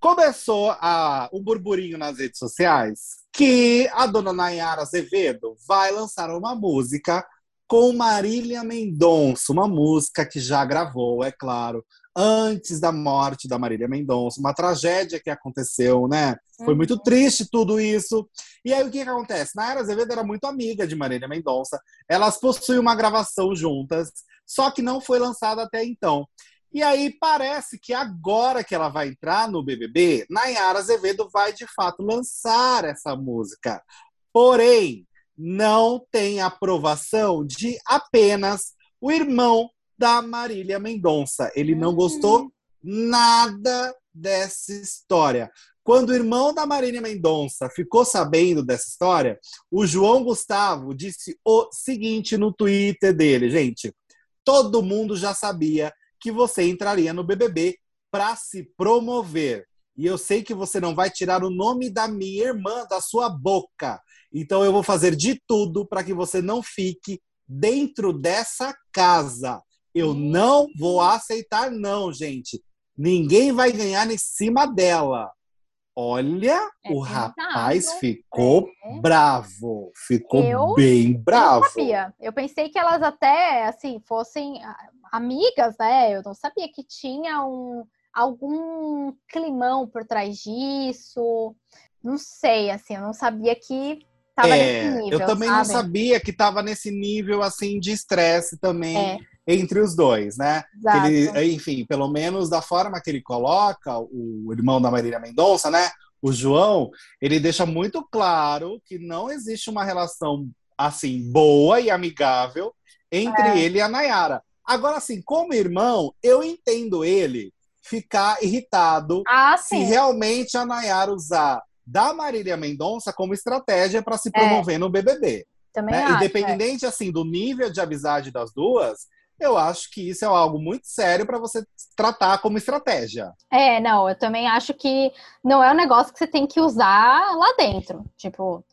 começou a, um burburinho nas redes sociais que a dona Nayara Azevedo vai lançar uma música com Marília Mendonça, uma música que já gravou, é claro, antes da morte da Marília Mendonça, uma tragédia que aconteceu, né? Foi Uhum. muito triste tudo isso. E aí o que, que acontece? Nayara Azevedo era muito amiga de Marília Mendonça, elas possuem uma gravação juntas, só que não foi lançada até então. E aí parece que agora que ela vai entrar no BBB, Nayara Azevedo vai de fato lançar essa música. Porém, não tem aprovação de apenas o irmão da Marília Mendonça. Ele não gostou nada dessa história. Quando o irmão da Marília Mendonça ficou sabendo dessa história, o João Gustavo disse o seguinte no Twitter dele, gente. Todo mundo já sabia que você entraria no BBB para se promover. E eu sei que você não vai tirar o nome da minha irmã da sua boca. Então eu vou fazer de tudo para que você não fique dentro dessa casa. Eu não vou aceitar, não, gente. Ninguém vai ganhar em cima dela. Olha, É o rapaz ficou é. bravo. Ficou Eu bem bravo. Não sabia. Eu pensei que elas até, assim, fossem amigas, né? Eu não sabia que tinha um, algum climão por trás disso. Não sei, assim, eu não sabia que tava É, nesse nível, eu também não sabe? sabia que estava nesse nível assim de estresse também É. entre os dois, né? Ele, enfim, pelo menos da forma que ele coloca, o irmão da Marília Mendonça, né? O João, ele deixa muito claro que não existe uma relação assim boa e amigável entre É. ele e a Nayara. Agora, assim, como irmão, eu entendo ele ficar irritado Ah, se realmente a Nayara usar da Marília Mendonça como estratégia para se É. promover no BBB. Também né? acho. é. Independente assim do nível de amizade das duas, eu acho que isso é algo muito sério para você tratar como estratégia. É, não, eu também acho que não é um negócio que você tem que usar lá dentro. Tipo,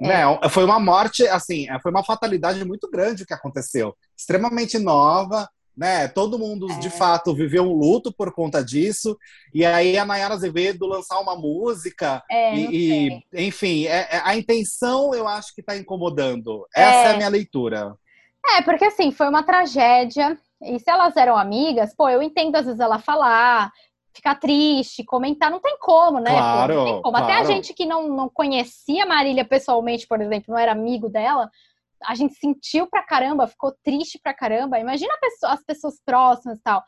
Né? Foi uma morte, assim, é, foi uma fatalidade muito grande o que aconteceu. Extremamente nova, né? Todo mundo, É. de fato, viveu um luto por conta disso. E aí a Nayara Azevedo lançar uma música é, não e, e, enfim, é- é- a intenção eu acho que está incomodando. Essa é. É. a minha leitura. É, porque assim, foi uma tragédia. E se elas eram amigas, pô, eu entendo às vezes ela falar, ficar triste, comentar, não tem como, né? Claro, não tem como. Até a claro. gente que não, não conhecia a Marília pessoalmente, por exemplo, não era amigo dela, a gente sentiu pra caramba, ficou triste pra caramba. Imagina pessoa- as pessoas próximas e tal,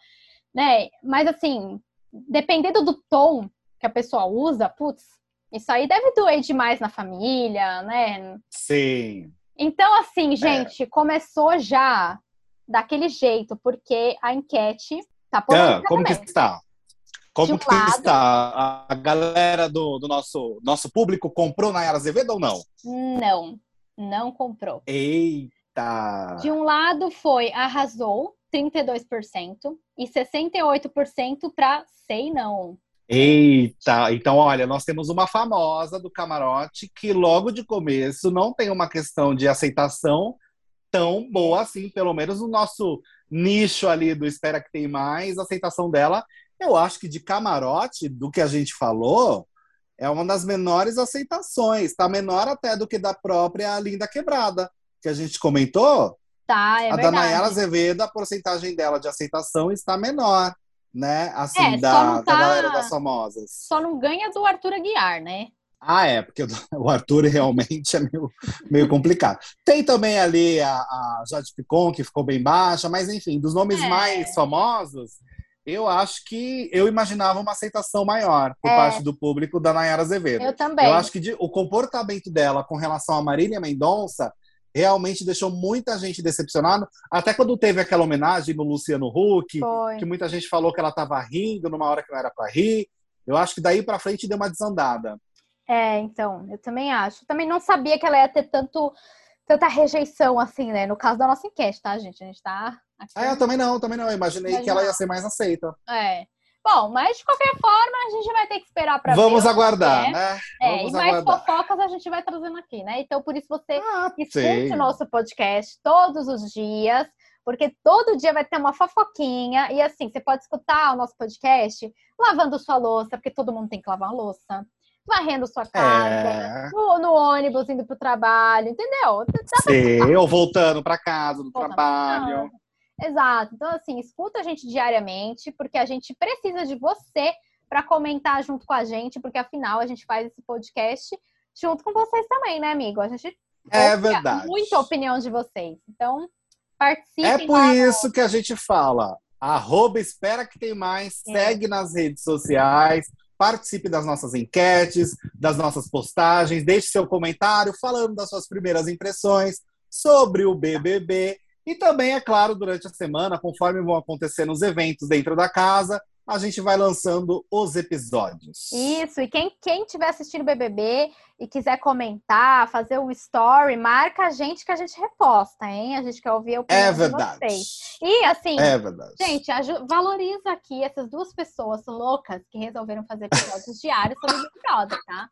né? Mas assim, dependendo do tom que a pessoa usa, putz, isso aí deve doer demais na família, né? Sim. Então, É. assim, gente, começou já daquele jeito, porque a enquete tá Ah, polêmica como que está? Como um que lado- está? A- A galera do, do nosso, nosso público comprou Nayara Azevedo ou não? Não, não comprou. Eita! De um lado foi arrasou, 32%, e 68% para sei não. Eita! Então, olha, nós temos uma famosa do camarote que logo de começo não tem uma questão de aceitação tão boa assim, pelo menos no nosso nicho ali do Espera que tem mais, a aceitação dela, eu acho que de camarote, do que a gente falou, é uma das menores aceitações, tá menor até do que da própria Linda Quebrada, que a gente comentou, Tá, é a da verdade. Nayara Azevedo, a porcentagem dela de aceitação está menor, né? Assim, É, da, não da tá- galera das famosas. Só não ganha do Arthur Aguiar, né? Ah, é, porque o *laughs* o Arthur realmente é meio, meio complicado. Tem também ali a, a Jade Picon, que ficou bem baixa, mas enfim, dos nomes É. mais famosos, eu acho que eu imaginava uma aceitação maior por É. parte do público da Nayara Azevedo. Eu também. Eu acho que de- o comportamento dela com relação a Marília Mendonça realmente deixou muita gente decepcionada. Até quando teve aquela homenagem no Luciano Huck, Foi. que muita gente falou que ela estava rindo numa hora que não era para rir. Eu acho que daí para frente deu uma desandada. É, então, eu também acho. Também não sabia que ela ia ter tanto, tanta rejeição assim, né? No caso da nossa enquete, tá, gente? A gente tá Aqui, Ah, eu também não, também não. Eu imaginei que ela ia ser mais aceita. É. Bom, mas de qualquer forma, a gente vai ter que esperar para ver. Vamos aguardar, é. né? É, Vamos e mais aguardar. fofocas a gente vai trazendo aqui, né? Então, por isso você Ah, escute sim. o nosso podcast todos os dias, porque todo dia vai ter uma fofoquinha. E assim, você pode escutar o nosso podcast lavando sua louça, porque todo mundo tem que lavar a louça, varrendo sua casa, É. no, no ônibus indo pro trabalho, entendeu? Sim, ou voltando para casa, do Voltando trabalho. Exato. Então, assim, escuta a gente diariamente, porque a gente precisa de você para comentar junto com a gente, porque afinal a gente faz esse podcast junto com vocês também, né, amigo? A gente É verdade. muita opinião de vocês. Então, participem. É por lá isso que a gente fala. Arroba espera que tem mais, É. segue nas redes sociais, participe das nossas enquetes, das nossas postagens, deixe seu comentário falando das suas primeiras impressões sobre o BBB. E também, é claro, durante a semana, conforme vão acontecendo os eventos dentro da casa, a gente vai lançando os episódios. Isso, e quem, quem tiver assistindo o BBB e quiser comentar, fazer um story, marca a gente que a gente reposta, hein? A gente quer ouvir a opinião É de verdade. vocês. E assim, É verdade. Gente, valoriza aqui essas duas pessoas loucas que resolveram fazer episódios diários sobre Big Brother, tá?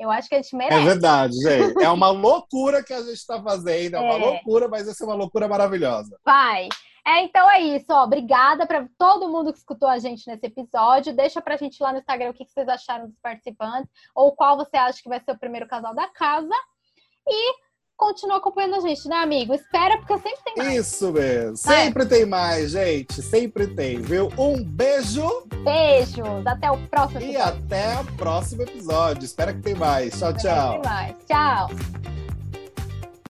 Eu acho que a gente É merece. verdade, gente. É uma loucura que a gente está fazendo. É uma É. loucura, mas vai ser uma loucura maravilhosa. Vai. É, então é isso, ó. Obrigada para todo mundo que escutou a gente nesse episódio. Deixa pra gente lá no Instagram o que que vocês acharam dos participantes, ou qual você acha que vai ser o primeiro casal da casa. E continua acompanhando a gente, né, amigo? Espera, porque sempre tem mais. Isso mesmo. Sempre tem mais, gente. Sempre tem, viu? Um beijo Beijos. Até o próximo e episódio. até o próximo episódio. Espero que tem mais. Tchau, Tem tchau. mais. Tchau.